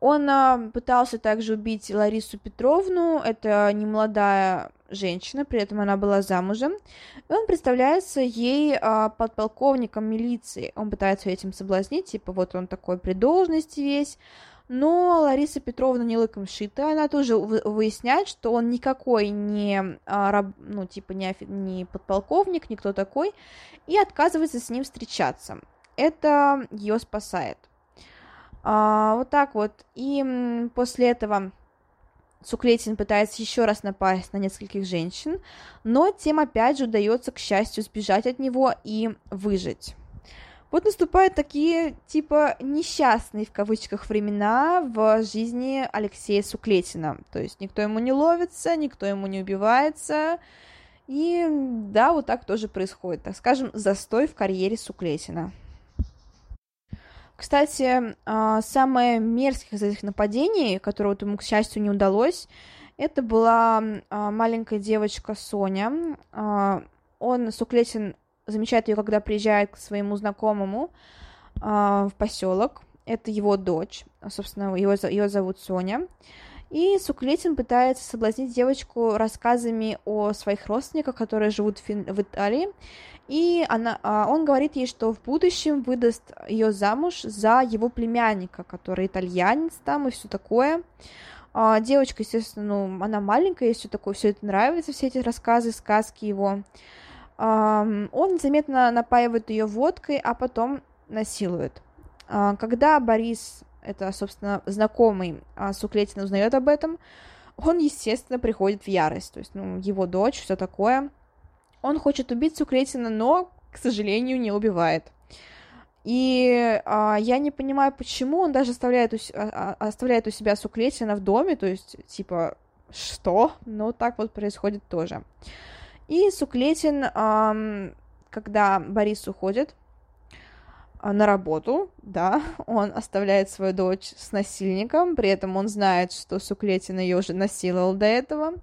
Он а, пытался также убить Ларису Петровну, это немолодая женщина, при этом она была замужем. И он представляется ей а, подполковником милиции. Он пытается этим соблазнить, типа вот он такой при должности весь. Но Лариса Петровна не лыком шита, она тоже выясняет, что он никакой не, а, ну, типа, не, не подполковник, никто такой, и отказывается с ним встречаться. Это ее спасает. А, вот так вот. И после этого Суклетин пытается еще раз напасть на нескольких женщин, но тем опять же удается, к счастью, сбежать от него и выжить. Вот наступают такие, типа, несчастные, в кавычках, времена в жизни Алексея Суклетина. То есть никто ему не ловится, никто ему не убивается. И да, вот так тоже происходит, так скажем, застой в карьере Суклетина. Кстати, а, самое мерзких из этих нападений, которое вот ему, к счастью, не удалось, это была а, маленькая девочка Соня. А, он, Суклетин, замечает ее, когда приезжает к своему знакомому в поселок. Это его дочь, собственно, его, ее зовут Соня. И Суклетин пытается соблазнить девочку рассказами о своих родственниках, которые живут в Италии. И она, а, он говорит ей, что в будущем выдаст ее замуж за его племянника, который итальянец там и все такое. А, девочка, естественно, ну, она маленькая, и все такое, все это нравится, все эти рассказы, сказки его. Он незаметно напаивает ее водкой, а потом насилует. А, когда Борис это, собственно, знакомый Суклетин узнает об этом, он, естественно, приходит в ярость, то есть, ну, его дочь, все такое. Он хочет убить Суклетина, но, к сожалению, не убивает. И а, я не понимаю, почему он даже оставляет у, а, а, оставляет у себя Суклетина в доме, то есть, типа, что? Но так вот происходит тоже. И Суклетин, а, когда Борис уходит, а, на работу, да, он оставляет свою дочь с насильником, при этом он знает, что Суклетина ее уже насиловал до этого.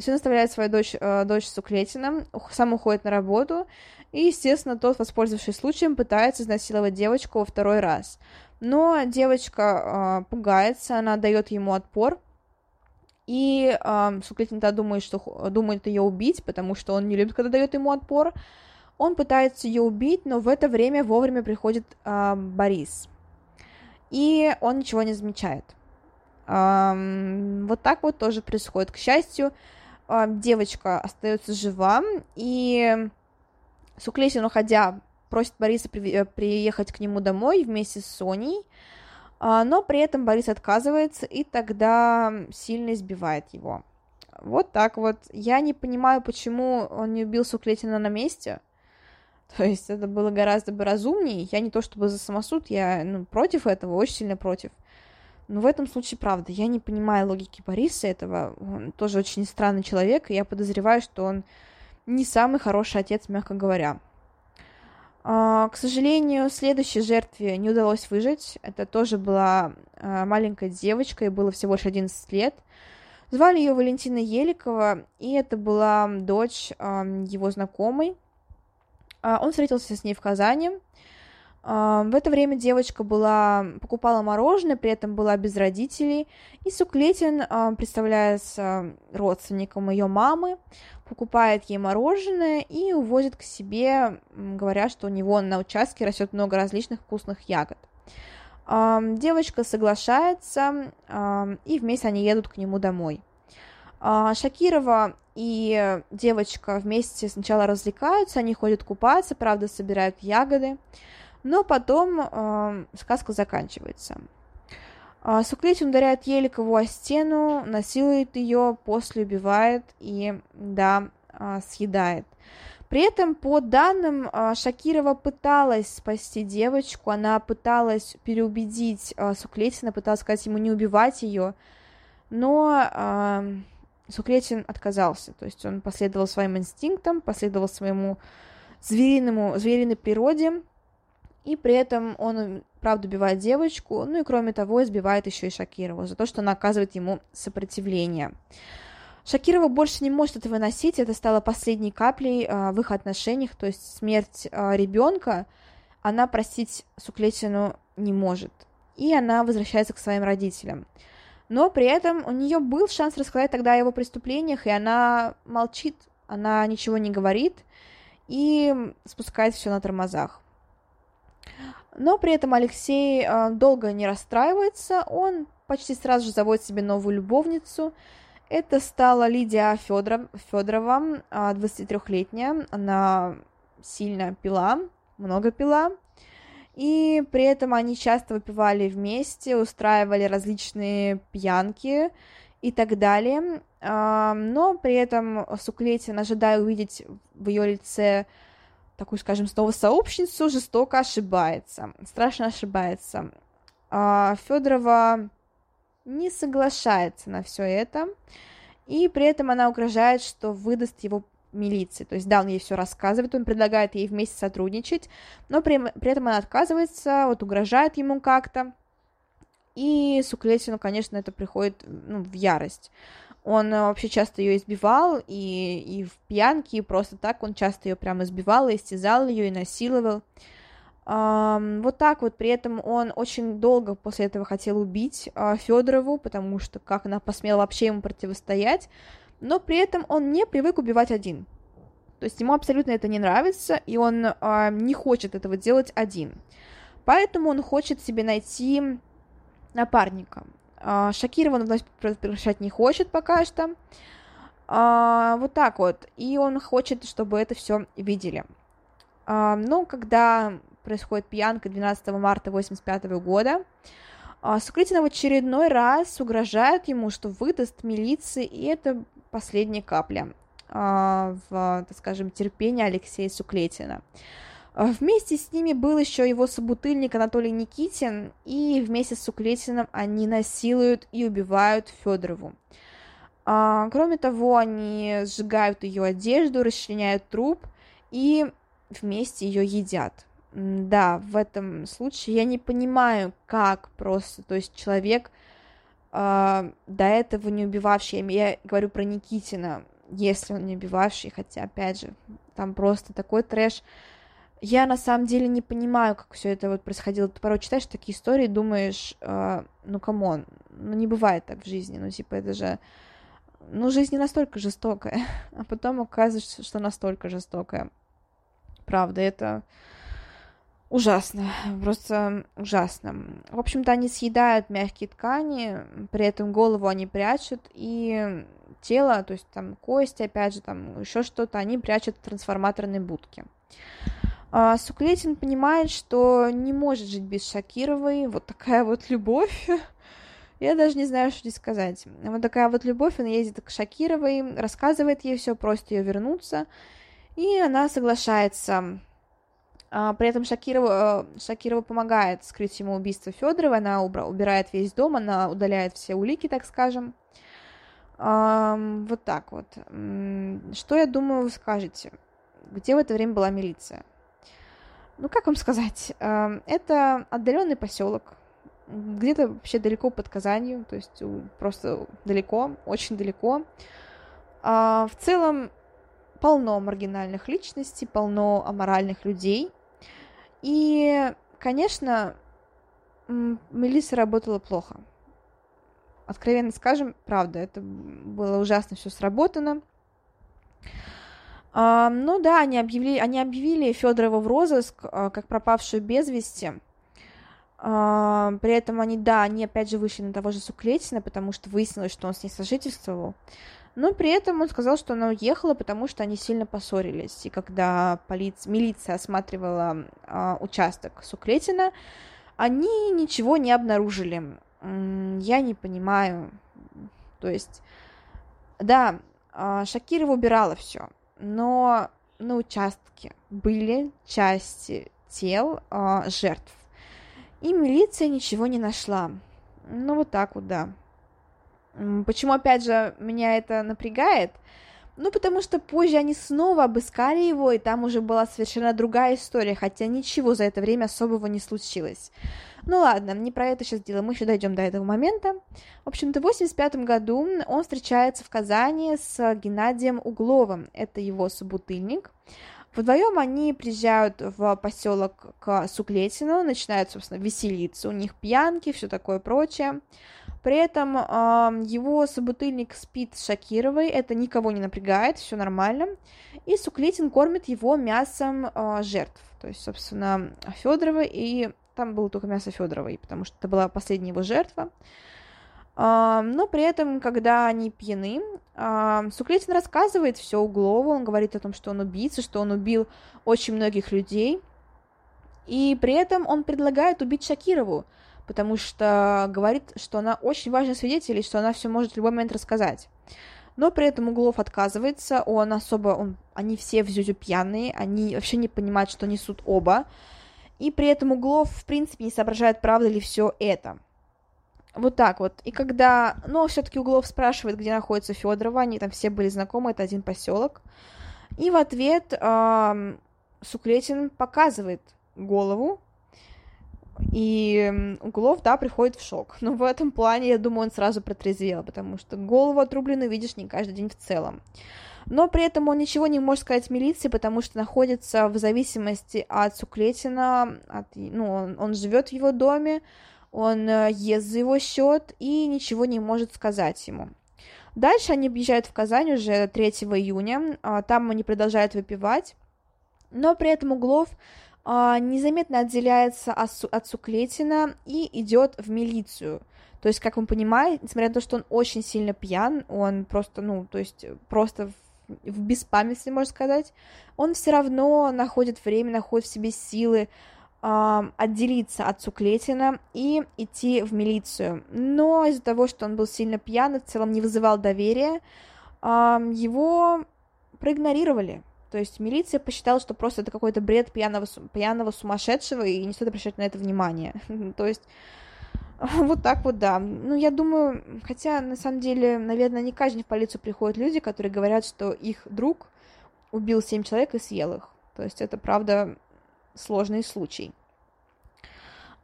То есть оставляет свою дочь, э, дочь Суклетина, сам уходит на работу, И, естественно, тот, воспользовавшись случаем, пытается изнасиловать девочку во второй раз. Но девочка э, пугается, она дает ему отпор, и э, Суклетин думает, что думает ее убить, потому что он не любит, когда дает ему отпор. Он пытается ее убить, но в это время вовремя приходит э, Борис. И он ничего не замечает. Э, вот так вот тоже происходит. К счастью, девочка остается жива, и Суклетин, уходя, просит Бориса при, э, приехать к нему домой вместе с Соней, а, но при этом Борис отказывается и тогда сильно избивает его. Вот так вот. Я не понимаю, почему он не убил Суклетина на месте. То есть это было гораздо бы разумнее. Я не то чтобы за самосуд, я ну, против этого, очень сильно против. Но в этом случае, правда, я не понимаю логики Бориса этого. Он тоже очень странный человек, и я подозреваю, что он не самый хороший отец, мягко говоря. А, к сожалению, следующей жертве не удалось выжить. Это тоже была а, маленькая девочка, ей было всего лишь 11 лет. Звали ее Валентина Еликова, и это была дочь его знакомой. А, он встретился с ней в Казани. В это время девочка была, покупала мороженое, при этом была без родителей, и Суклетин, представляясь родственником ее мамы, покупает ей мороженое и увозит к себе, говоря, что у него на участке растет много различных вкусных ягод. Девочка соглашается, и вместе они едут к нему домой. А, Шакирова и девочка вместе сначала развлекаются, они ходят купаться, правда, собирают ягоды, но потом сказка заканчивается. А, Суклетин ударяет Еликову о стену, насилует ее, после убивает и, да, а, съедает. При этом, по данным, а, Шакирова пыталась спасти девочку, она пыталась переубедить Суклетина, пыталась сказать ему не убивать ее, но Суклетин отказался, то есть он последовал своим инстинктам, последовал своему звериному, звериной природе, и при этом он, правда, убивает девочку, ну и кроме того, избивает еще и Шакирова за то, что она оказывает ему сопротивление. Шакирова больше не может это выносить, это стало последней каплей э, в их отношениях, то есть смерть э, ребенка она простить Суклетину не может, и она возвращается к своим родителям. Но при этом у нее был шанс рассказать тогда о его преступлениях, и она молчит, она ничего не говорит и спускает все на тормозах. Но при этом Алексей э, долго не расстраивается, он почти сразу же заводит себе новую любовницу. Это стала Лидия Федоров, Федорова, 23-летняя. Она сильно пила, много пила. И при этом они часто выпивали вместе, устраивали различные пьянки и так далее. Но при этом Суклетин, ожидая увидеть в ее лице такую, скажем, снова сообщницу, жестоко ошибается, страшно ошибается. А Федорова не соглашается на все это, и при этом она угрожает, что выдаст его милиции. То есть, да, он ей все рассказывает, он предлагает ей вместе сотрудничать, но при, при этом она отказывается, вот угрожает ему как-то. И Суклетину, конечно, это приходит ну, в ярость. Он э, вообще часто ее избивал, и, и в пьянке, и просто так он часто ее прямо избивал, и истязал ее, и насиловал. Um, вот так вот, при этом он очень долго после этого хотел убить uh, Федорову, потому что как она посмела вообще ему противостоять, но при этом он не привык убивать один. То есть ему абсолютно это не нравится, и он uh, не хочет этого делать один. Поэтому он хочет себе найти напарника. А, Шакирова он вновь прекращать не хочет пока что. А, вот так вот. И он хочет, чтобы это все видели. А, но когда происходит пьянка 12 марта 85 года, Сукритина в очередной раз угрожает ему, что выдаст милиции, и это последняя капля в, так скажем, терпение Алексея Суклетина. А вместе с ними был еще его собутыльник Анатолий Никитин, и вместе с Суклетиным они насилуют и убивают Федорову. А, кроме того, они сжигают ее одежду, расчленяют труп и вместе ее едят. Да, в этом случае я не понимаю, как просто, то есть человек э, до этого не убивавший, я говорю про Никитина, если он не убивавший, хотя, опять же, там просто такой трэш. Я на самом деле не понимаю, как все это вот происходило. Ты порой читаешь такие истории, думаешь, э, ну come on, ну не бывает так в жизни, ну типа это же, ну жизнь не настолько жестокая, а потом оказывается, что настолько жестокая. Правда, это ужасно, просто ужасно. В общем-то, они съедают мягкие ткани, при этом голову они прячут, и тело, то есть там кости, опять же, там еще что-то, они прячут в трансформаторной будке. А Суклетин понимает, что не может жить без Шакировой, вот такая вот любовь. Я даже не знаю, что здесь сказать. Вот такая вот любовь, он ездит к Шакировой, рассказывает ей все, просит ее вернуться, и она соглашается. А, при этом Шакирова, э, Шакирова помогает скрыть ему убийство Федоровой, она убирает весь дом, она удаляет все улики, так скажем. Вот так вот. Что, я думаю, вы скажете? Где в это время была милиция? Ну, как вам сказать? Это отдаленный поселок, где-то вообще далеко под Казанью, то есть просто далеко, очень далеко. А, в целом полно маргинальных личностей, полно аморальных людей. И, конечно, милиция работала плохо откровенно скажем, правда, это было ужасно все сработано. Ну да, они объявили, они объявили Федорова в розыск а, как пропавшую без вести. При этом они, да, они опять же вышли на того же Суклетина, потому что выяснилось, что он с ней сожительствовал. Но при этом он сказал, что она уехала, потому что они сильно поссорились. И когда полиция, милиция осматривала а, участок Суклетина, они ничего не обнаружили я не понимаю. То есть, да, а, Шакирова убирала все, но на участке были части тел э, жертв. И милиция ничего не нашла. Ну, вот так вот, да. Почему, опять же, меня это напрягает? Ну, потому что позже они снова обыскали его, и там уже была совершенно другая история, хотя ничего за это время особого не случилось. Ну ладно, не про это сейчас дело, мы еще дойдем до этого момента. В общем-то, в 85 году он встречается в Казани с Геннадием Угловым, это его собутыльник. Вдвоем они приезжают в поселок к Суклетину, начинают, собственно, веселиться, у них пьянки, все такое прочее. При этом э, его собутыльник спит с Шакировой, это никого не напрягает, все нормально. И Суклетин кормит его мясом э, жертв. То есть, собственно, Федорова и там было только мясо Федоровой, потому что это была последняя его жертва. Но при этом, когда они пьяны, Суклетин рассказывает все Углову, он говорит о том, что он убийца, что он убил очень многих людей. И при этом он предлагает убить Шакирову, потому что говорит, что она очень важный свидетель и что она все может в любой момент рассказать. Но при этом Углов отказывается, он особо, он, они все в Зюзю пьяные, они вообще не понимают, что несут оба, и при этом Углов, в принципе, не соображает, правда ли все это. Вот так вот. И когда, ну, все-таки Углов спрашивает, где находится Федорова, они там все были знакомы, это один поселок. И в ответ э, Суклетин показывает голову и Углов, да, приходит в шок. Но в этом плане, я думаю, он сразу протрезвел, потому что голову отрубленную видишь не каждый день в целом. Но при этом он ничего не может сказать милиции, потому что находится в зависимости от Суклетина, от, ну, он, он живет в его доме, он э, ест за его счет и ничего не может сказать ему. Дальше они объезжают в Казань уже 3 июня, а, там они продолжают выпивать, но при этом Углов незаметно отделяется от Суклетина и идет в милицию. То есть, как вы понимаете, несмотря на то, что он очень сильно пьян, он просто, ну, то есть, просто в, в беспамятстве, можно сказать, он все равно находит время, находит в себе силы э, отделиться от Суклетина и идти в милицию. Но из-за того, что он был сильно пьян и в целом не вызывал доверия, его проигнорировали. То есть милиция посчитала, что просто это какой-то бред пьяного, пьяного сумасшедшего, и не стоит обращать на это внимание. То есть вот так вот, да. Ну, я думаю, хотя, на самом деле, наверное, не каждый в полицию приходят люди, которые говорят, что их друг убил семь человек и съел их. То есть это, правда, сложный случай.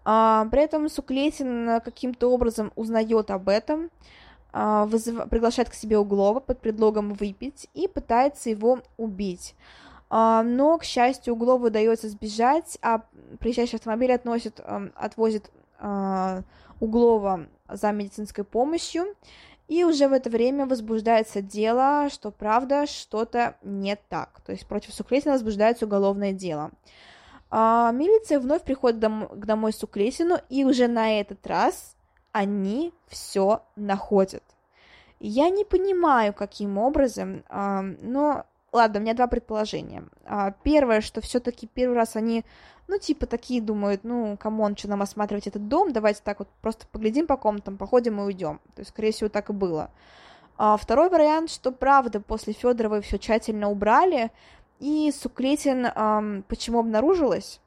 А, при этом Суклетин каким-то образом узнает об этом, вызыв... приглашает к себе Углова под предлогом выпить и пытается его убить. А, но, к счастью, Углову удается сбежать, а приезжающий автомобиль относит, отвозит а, Углова за медицинской помощью, и уже в это время возбуждается дело, что правда что-то не так. То есть против Суклетина возбуждается уголовное дело. А, милиция вновь приходит дом- к домой Суклетину, и уже на этот раз они все находят. Я не понимаю, каким образом, но ладно, у меня два предположения. А, первое, что все-таки первый раз они, ну, типа, такие думают, ну, come on, что нам осматривать этот дом, давайте так вот просто поглядим по комнатам, походим и уйдем. То есть, скорее всего, так и было. А, второй вариант, что правда, после Федоровой все тщательно убрали, и Суклетин почему обнаружилось?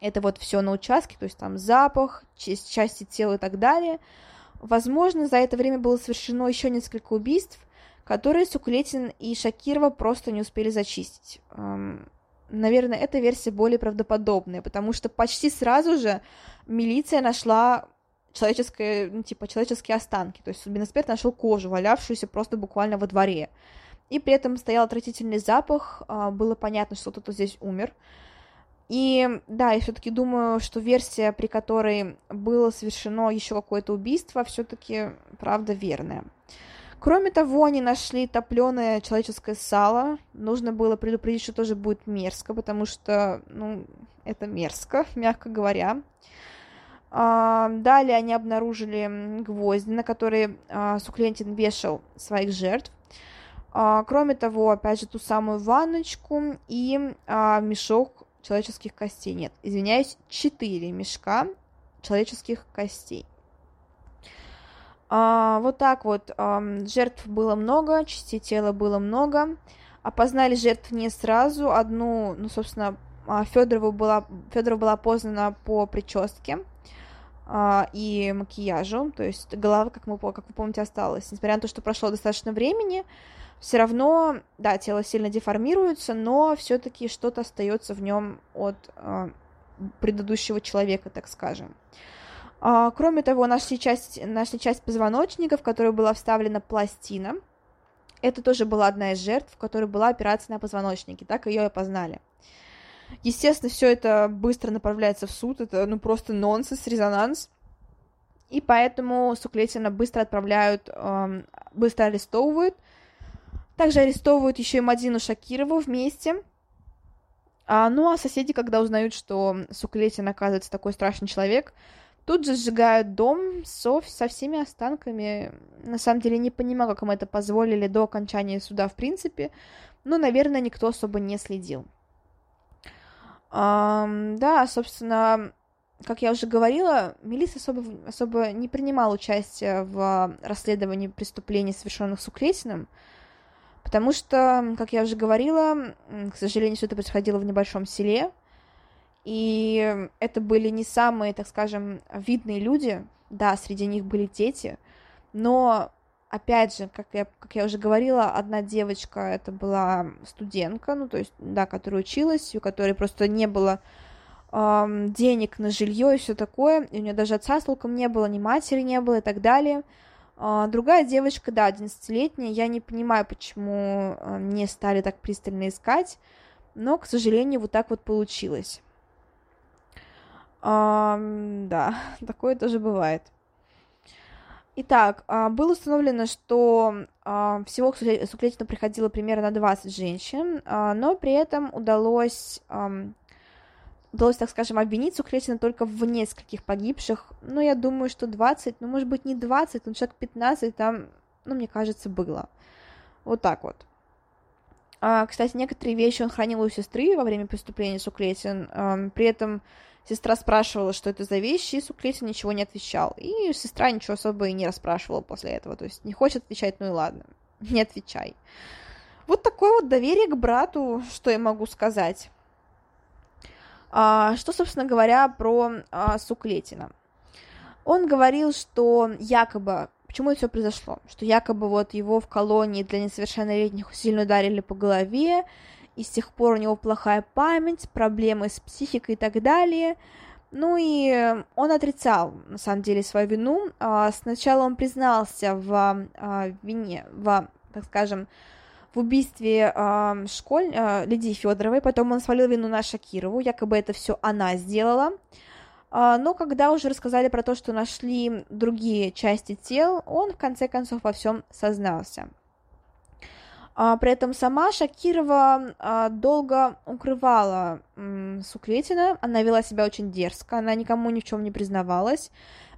Это вот все на участке, то есть там запах, части тела и так далее. Возможно, за это время было совершено еще несколько убийств, которые Сукулетин и Шакирова просто не успели зачистить. Эм, наверное, эта версия более правдоподобная, потому что почти сразу же милиция нашла человеческое, ну, типа, человеческие останки. То есть судмедэксперт нашел кожу, валявшуюся просто буквально во дворе. И при этом стоял отвратительный запах, а, было понятно, что кто-то здесь умер. И да, я все-таки думаю, что версия, при которой было совершено еще какое-то убийство, все-таки правда верная. Кроме того, они нашли топленое человеческое сало. Нужно было предупредить, что тоже будет мерзко, потому что, ну, это мерзко, мягко говоря. А, далее они обнаружили гвозди, на которые а, Суклентин вешал своих жертв. А, кроме того, опять же, ту самую ванночку и мешок человеческих костей. Нет, извиняюсь, четыре мешка человеческих костей. А, вот так вот. А, жертв было много, частей тела было много. Опознали жертв не сразу. Одну, ну, собственно, а, Федорова была, Федорова была опознана по прическе а, и макияжу. То есть голова, как, мы, как вы помните, осталась. Несмотря на то, что прошло достаточно времени, все равно, да, тело сильно деформируется, но все-таки что-то остается в нем от э, предыдущего человека, так скажем. А, кроме того, нашли часть, нашли часть позвоночника, в которую была вставлена пластина. Это тоже была одна из жертв, в которой была операция на позвоночнике, так ее и опознали. Естественно, все это быстро направляется в суд, это ну просто нонсенс, резонанс. И поэтому Суклетина быстро отправляют, эм, быстро арестовывают, также арестовывают еще и Мадину Шакирову вместе. А, ну а соседи, когда узнают, что Суклетин оказывается такой страшный человек, тут же сжигают дом со, со всеми останками. На самом деле не понимаю, как им это позволили до окончания суда в принципе, но, наверное, никто особо не следил. А, да, собственно, как я уже говорила, милиция особо, особо не принимала участие в расследовании преступлений, совершенных Суклетиным, Потому что, как я уже говорила, к сожалению, все это происходило в небольшом селе, и это были не самые, так скажем, видные люди, да, среди них были дети, но, опять же, как я, как я уже говорила, одна девочка, это была студентка, ну, то есть, да, которая училась, у которой просто не было денег на жилье и все такое, и у нее даже отца толком не было, ни матери не было и так далее, другая девочка, да, 11-летняя, я не понимаю, почему а, не стали так пристально искать, но, к сожалению, вот так вот получилось. А, да, такое тоже бывает. Итак, а, было установлено, что всего к Суклетину приходило примерно 20 женщин, но при этом удалось удалось, так скажем, обвинить Сукретина только в нескольких погибших. Ну, я думаю, что 20, ну, может быть, не 20, но человек 15 там, ну, мне кажется, было. Вот так вот. А, кстати, некоторые вещи он хранил у сестры во время преступления Суклетин. А, при этом сестра спрашивала, что это за вещи, и Суклетин ничего не отвечал. И сестра ничего особо и не расспрашивала после этого. То есть не хочет отвечать, ну и ладно, не отвечай. Вот такое вот доверие к брату, что я могу сказать. А, что, собственно говоря, про а, Суклетина? Он говорил, что якобы, почему это все произошло, что якобы вот его в колонии для несовершеннолетних сильно ударили по голове, и с тех пор у него плохая память, проблемы с психикой и так далее. Ну и он отрицал, на самом деле, свою вину. А, сначала он признался в вине, в, так скажем, в убийстве э, школь э, Лидии Федоровой, потом он свалил вину на Шакирову, якобы это все она сделала. Э, но когда уже рассказали про то, что нашли другие части тел, он в конце концов во всем сознался. А, при этом сама Шакирова а, долго укрывала м, Суклетина, она вела себя очень дерзко, она никому ни в чем не признавалась,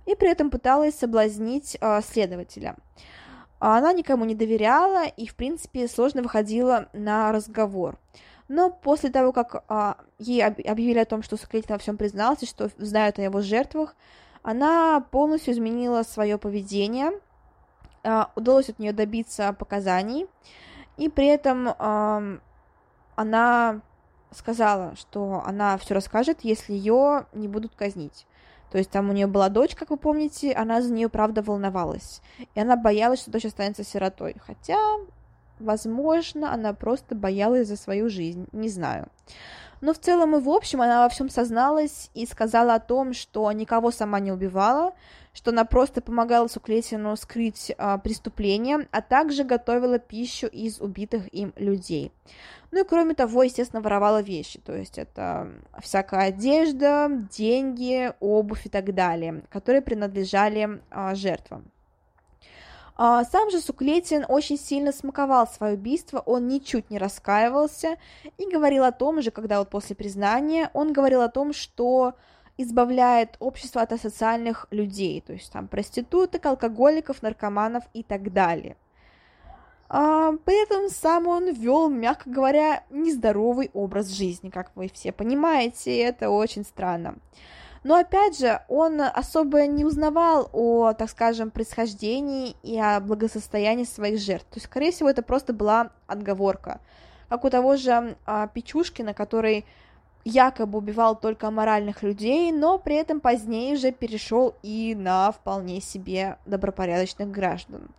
и при этом пыталась соблазнить а, следователя. Она никому не доверяла и, в принципе, сложно выходила на разговор. Но после того, как а, ей объявили о том, что Суклетин во всем признался, что знают о его жертвах, она полностью изменила свое поведение, а, удалось от нее добиться показаний, и при этом а, она сказала, что она все расскажет, если ее не будут казнить. То есть там у нее была дочь, как вы помните, она за нее правда волновалась. И она боялась, что дочь останется сиротой. Хотя, возможно, она просто боялась за свою жизнь. Не знаю. Но в целом и в общем она во всем созналась и сказала о том, что никого сама не убивала, что она просто помогала Суклетину скрыть а, преступление, а также готовила пищу из убитых им людей. Ну и кроме того, естественно, воровала вещи, то есть это всякая одежда, деньги, обувь и так далее, которые принадлежали а, жертвам. А, сам же Суклетин очень сильно смаковал свое убийство, он ничуть не раскаивался и говорил о том же, когда вот после признания, он говорил о том, что избавляет общество от асоциальных людей, то есть там проституток, алкоголиков, наркоманов и так далее. А, при этом сам он вел, мягко говоря, нездоровый образ жизни, как вы все понимаете, и это очень странно. Но опять же, он особо не узнавал о, так скажем, происхождении и о благосостоянии своих жертв. То есть, скорее всего, это просто была отговорка. Как у того же а, Печушкина, который якобы убивал только моральных людей, но при этом позднее же перешел и на вполне себе добропорядочных граждан.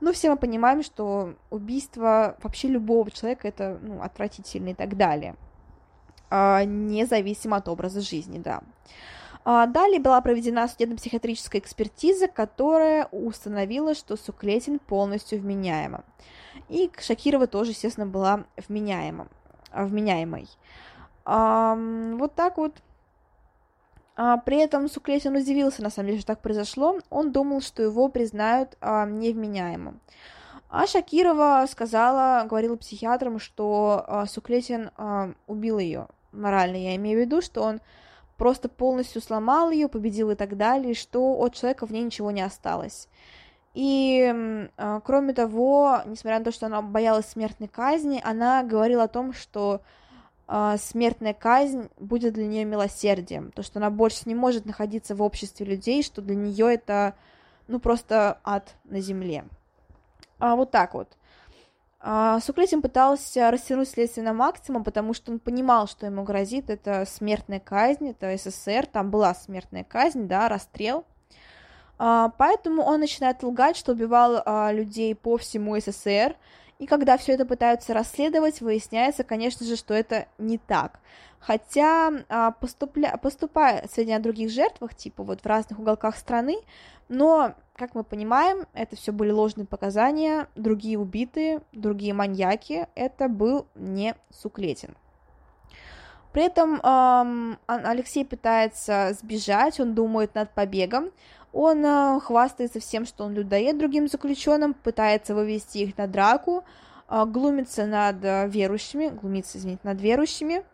Ну, все мы понимаем, что убийство вообще любого человека это ну, отвратительно и так далее, а, независимо от образа жизни, да. А далее была проведена судебно-психиатрическая экспертиза, которая установила, что Суклетин полностью вменяема. И Шакирова тоже, естественно, была вменяема, вменяемой. А, вот так вот. А, при этом Суклетин удивился, на самом деле, что так произошло. Он думал, что его признают невменяемым. А Шакирова сказала, говорила психиатрам, что Суклетин убил ее морально. Я имею в виду, что он просто полностью сломал ее, победил и так далее, что от человека в ней ничего не осталось. И, э, кроме того, несмотря на то, что она боялась смертной казни, она говорила о том, что э, смертная казнь будет для нее милосердием, то, что она больше не может находиться в обществе людей, что для нее это, ну, просто ад на земле. А вот так вот. А, Суклетин пытался растянуть следствие на максимум, потому что он понимал, что ему грозит это смертная казнь, это СССР, там была смертная казнь, да, расстрел. А, поэтому он начинает лгать, что убивал а, людей по всему СССР, и когда все это пытаются расследовать, выясняется, конечно же, что это не так. Хотя, поступля... поступая сведения о других жертвах, типа вот в разных уголках страны, но как мы понимаем, это все были ложные показания, другие убитые, другие маньяки, это был не Суклетин. При этом эм, Алексей пытается сбежать, он думает над побегом, он э, хвастается всем, что он людоед другим заключенным, пытается вывести их на драку, э, глумится над э, верующими, глумится, извините, над верующими,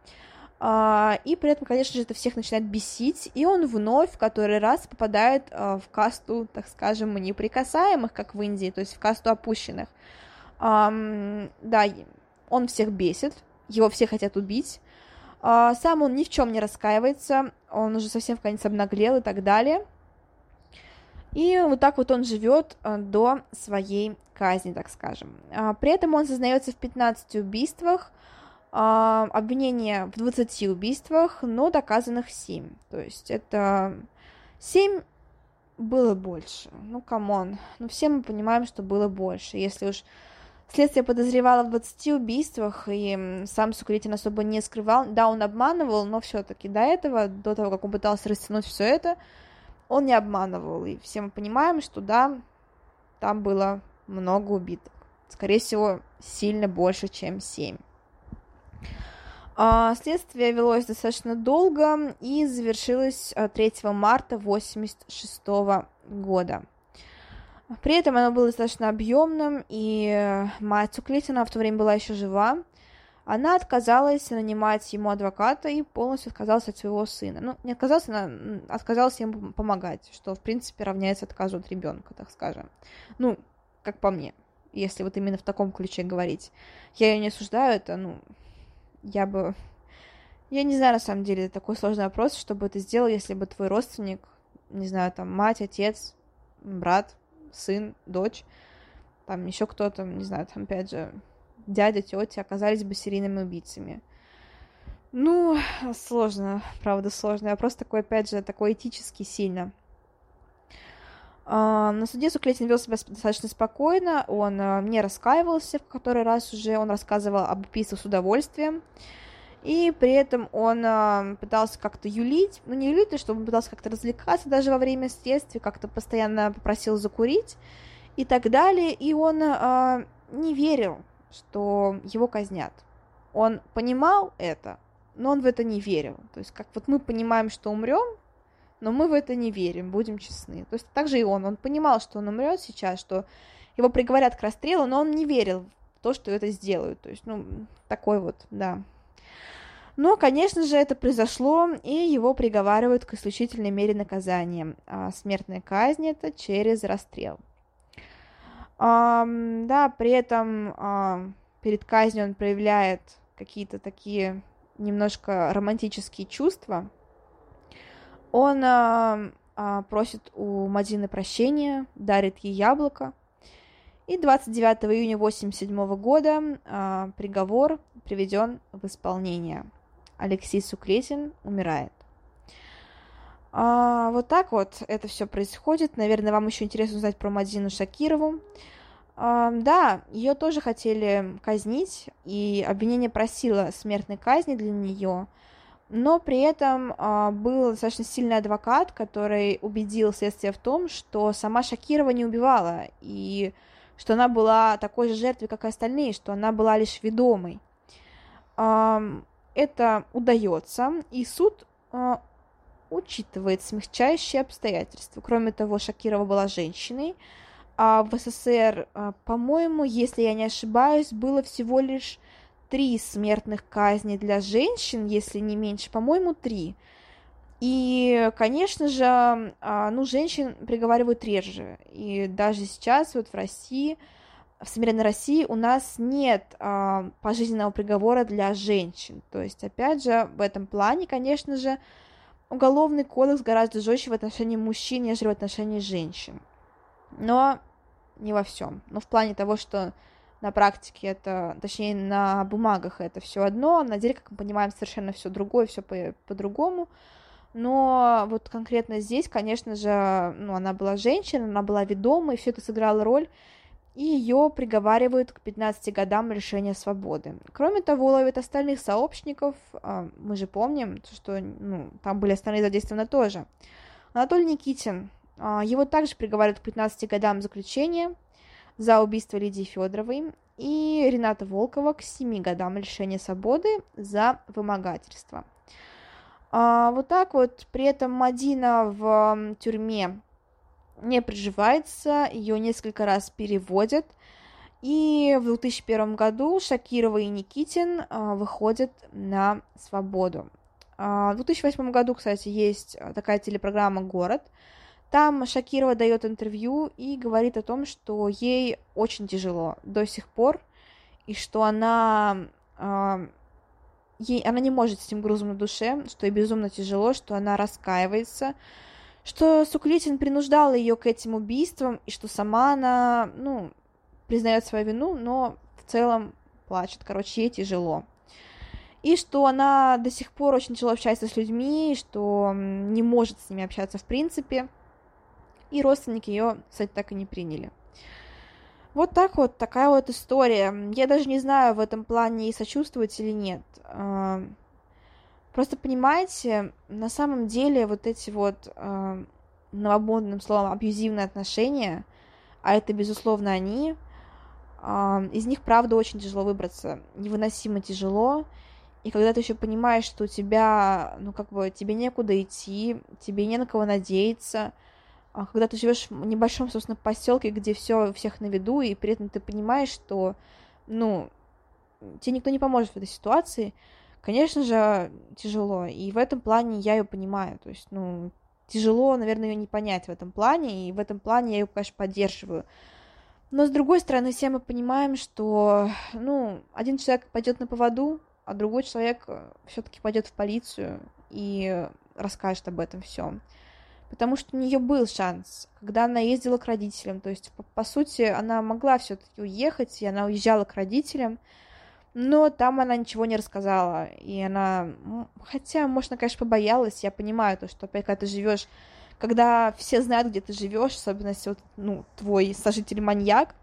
а, и при этом, конечно же, это всех начинает бесить, и он вновь в который раз попадает в касту, так скажем, неприкасаемых, как в Индии, то есть в касту опущенных. Да, он всех бесит, его все хотят убить, а, сам он ни в чем не раскаивается, он уже совсем в конец обнаглел и так далее. И вот так вот он живет до своей казни, так скажем. При этом он сознается в 15 убийствах, а, обвинение в 20 убийствах, но доказанных 7. То есть это 7 было больше. Ну, come on. Ну, все мы понимаем, что было больше. Если уж Следствие подозревало в 20 убийствах, и сам Суклетин особо не скрывал. Да, он обманывал, но все-таки до этого, до того, как он пытался растянуть все это, он не обманывал. И все мы понимаем, что да, там было много убитых. Скорее всего, сильно больше, чем 7. А, следствие велось достаточно долго и завершилось 3 а, марта 1986 года. При этом оно было достаточно объемным, и мать Уклитина в то время была еще жива. Она отказалась нанимать ему адвоката и полностью отказалась от своего сына. Ну, не отказалась, она отказалась ему помогать, что, в принципе, равняется отказу от ребенка, так скажем. Ну, как по мне, если вот именно в таком ключе говорить. Я ее не осуждаю, это, ну, я бы... Я не знаю, на самом деле, такой сложный вопрос, что бы ты сделал, если бы твой родственник, не знаю, там, мать, отец, брат, сын, дочь, там еще кто-то, не знаю, там опять же, дядя, тетя оказались бы серийными убийцами. Ну, сложно, правда, сложно. Просто такой, опять же, такой этически сильно. А, на суде Суклетин вел себя достаточно спокойно, он а, не раскаивался в который раз уже, он рассказывал об убийстве с удовольствием, и при этом он э, пытался как-то юлить, ну не юлить, а чтобы он пытался как-то развлекаться даже во время следствия, как-то постоянно попросил закурить и так далее, и он не верил, что его казнят. Он понимал это, но он в это не верил. То есть как вот мы понимаем, что умрем, но мы в это не верим, будем честны. То есть также и он, он понимал, что он умрет сейчас, что его приговорят к расстрелу, но он не верил в то, что это сделают. То есть, ну, такой вот, да, но, конечно же, это произошло, и его приговаривают к исключительной мере наказания. А смертная казнь это через расстрел. Да, при этом а, перед казнью он проявляет какие-то такие немножко романтические чувства. Он а, а, просит у Мадины прощения, дарит ей яблоко. И 29 июня 1987 года приговор приведен в исполнение. Алексей Сукретин умирает. А, вот так вот это все происходит. Наверное, вам еще интересно узнать про Мадину Шакирову. А, да, ее тоже хотели казнить, и обвинение просило смертной казни для нее, но при этом а, был достаточно сильный адвокат, который убедил следствие в том, что сама Шакирова не убивала, и что она была такой же жертвой, как и остальные, что она была лишь ведомой это удается, и суд э, учитывает смягчающие обстоятельства. Кроме того, Шакирова была женщиной, а в СССР, э, по-моему, если я не ошибаюсь, было всего лишь три смертных казни для женщин, если не меньше, по-моему, три. И, конечно же, э, ну, женщин приговаривают реже. И даже сейчас вот в России в современной России у нас нет а, пожизненного приговора для женщин. То есть, опять же, в этом плане, конечно же, уголовный кодекс гораздо жестче в отношении мужчин, нежели в отношении женщин. Но не во всем. Но в плане того, что на практике это, точнее, на бумагах это все одно, а на деле, как мы понимаем, совершенно все другое, все по- по-другому. Но вот конкретно здесь, конечно же, ну, она была женщина, она была ведомой, и все это сыграло роль и ее приговаривают к 15 годам лишения свободы. Кроме того, ловят остальных сообщников, а, мы же помним, что ну, там были остальные задействованы тоже. Анатолий Никитин, а, его также приговаривают к 15 годам заключения за убийство Лидии Федоровой, и Рената Волкова к 7 годам лишения свободы за вымогательство. А, вот так вот, при этом Мадина в тюрьме не приживается, ее несколько раз переводят. И в 2001 году Шакирова и Никитин а, выходят на свободу. А, в 2008 году, кстати, есть такая телепрограмма «Город». Там Шакирова дает интервью и говорит о том, что ей очень тяжело до сих пор, и что она, ей, она не может с этим грузом на душе, что ей безумно тяжело, что она раскаивается, что Суклитин принуждал ее к этим убийствам, и что сама она, ну, признает свою вину, но в целом плачет. Короче, ей тяжело. И что она до сих пор очень тяжело общается с людьми, что не может с ними общаться в принципе. И родственники ее, кстати, так и не приняли. Вот так вот, такая вот история. Я даже не знаю, в этом плане сочувствовать или нет. Просто понимаете, на самом деле вот эти вот а, новомодным словом абьюзивные отношения, а это, безусловно, они, из них, правда, очень тяжело выбраться. Невыносимо тяжело. И когда ты еще понимаешь, что у тебя, ну, как бы, тебе некуда идти, тебе не на кого надеяться, а когда ты живешь в небольшом, собственно, поселке, где все всех на виду, и при этом ты понимаешь, что, ну, тебе никто не поможет в этой ситуации, конечно же, тяжело. И в этом плане я ее понимаю. То есть, ну, тяжело, наверное, ее не понять в этом плане, и в этом плане я ее, конечно, поддерживаю. Но с другой стороны, все мы понимаем, что, ну, один человек пойдет на поводу, а другой человек все-таки пойдет в полицию и расскажет об этом всем потому что у нее был шанс, когда она ездила к родителям. То есть, по, по сути, она могла все-таки уехать, и она уезжала к родителям, но там она ничего не рассказала. И она, хотя, может, она, конечно, побоялась, я понимаю то, что опять, когда ты живешь, когда все знают, где ты живешь, особенно если вот, ну, твой сожитель маньяк,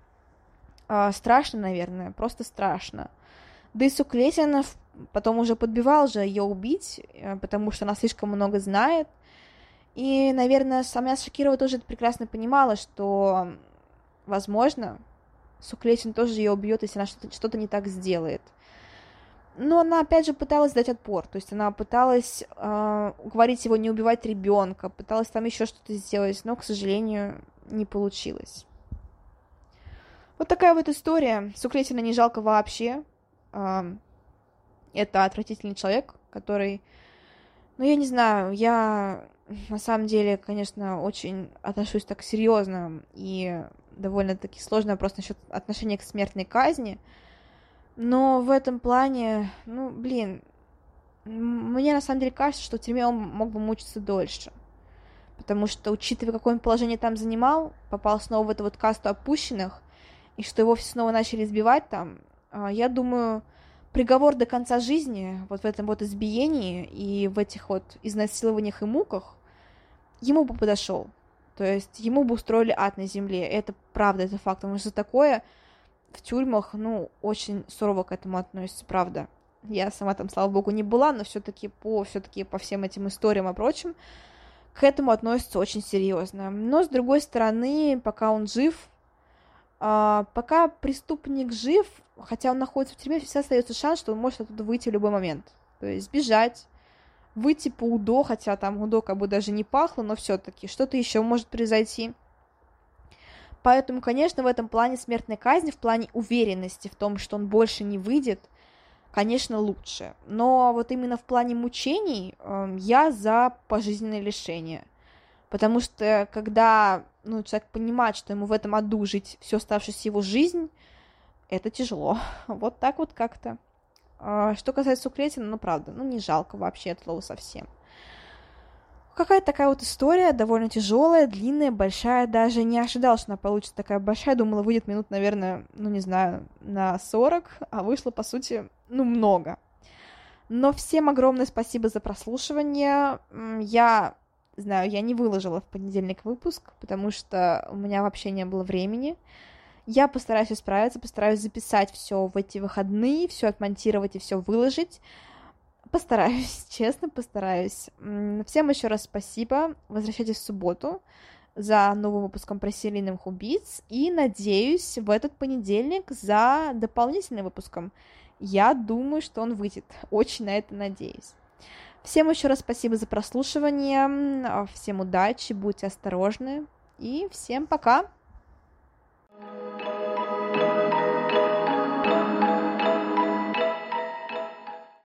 э, страшно, наверное, просто страшно. Да и Суклетинов потом уже подбивал же ее убить, э, потому что она слишком много знает, и, наверное, сама Шакирова тоже прекрасно понимала, что, возможно, Суклесин тоже ее убьет, если она что-то, что не так сделает. Но она, опять же, пыталась дать отпор. То есть она пыталась э, уговорить его не убивать ребенка, пыталась там еще что-то сделать, но, к сожалению, не получилось. Вот такая вот история. Суклетина не жалко вообще. Э, это отвратительный человек, который... Ну, я не знаю, я на самом деле, конечно, очень отношусь так серьезно и довольно-таки сложный вопрос насчет отношения к смертной казни. Но в этом плане, ну, блин, мне на самом деле кажется, что в тюрьме он мог бы мучиться дольше. Потому что, учитывая, какое он положение там занимал, попал снова в эту вот касту опущенных, и что его все снова начали избивать там, а, я думаю, приговор до конца жизни, вот в этом вот избиении и в этих вот изнасилованиях и муках, ему бы подошел. То есть ему бы устроили ад на земле. Это правда, это факт. Потому что такое в тюрьмах, ну, очень сурово к этому относится, правда. Я сама там, слава богу, не была, но все-таки по, все-таки по всем этим историям и прочим, к этому относится очень серьезно. Но с другой стороны, пока он жив, а, пока преступник жив, хотя он находится в тюрьме, всегда остается шанс, что он может оттуда выйти в любой момент. То есть сбежать, выйти по УДО, хотя там УДО как бы даже не пахло, но все-таки что-то еще может произойти. Поэтому, конечно, в этом плане смертной казни, в плане уверенности в том, что он больше не выйдет, конечно, лучше. Но вот именно в плане мучений э, я за пожизненное лишение. Потому что когда ну, человек понимает, что ему в этом аду жить всю оставшуюся его жизнь, это тяжело. Вот так вот как-то. А, что касается Сукретина, ну, правда, ну, не жалко вообще от слова совсем. Какая-то такая вот история, довольно тяжелая, длинная, большая. Даже не ожидал, что она получится такая большая. Думала, выйдет минут, наверное, ну, не знаю, на 40, а вышло, по сути, ну, много. Но всем огромное спасибо за прослушивание. Я знаю, я не выложила в понедельник выпуск, потому что у меня вообще не было времени. Я постараюсь исправиться, постараюсь записать все в эти выходные, все отмонтировать и все выложить. Постараюсь, честно, постараюсь. Всем еще раз спасибо. Возвращайтесь в субботу за новым выпуском про серийных убийц. И надеюсь, в этот понедельник за дополнительным выпуском. Я думаю, что он выйдет. Очень на это надеюсь. Всем еще раз спасибо за прослушивание. Всем удачи, будьте осторожны. И всем пока! Thank you.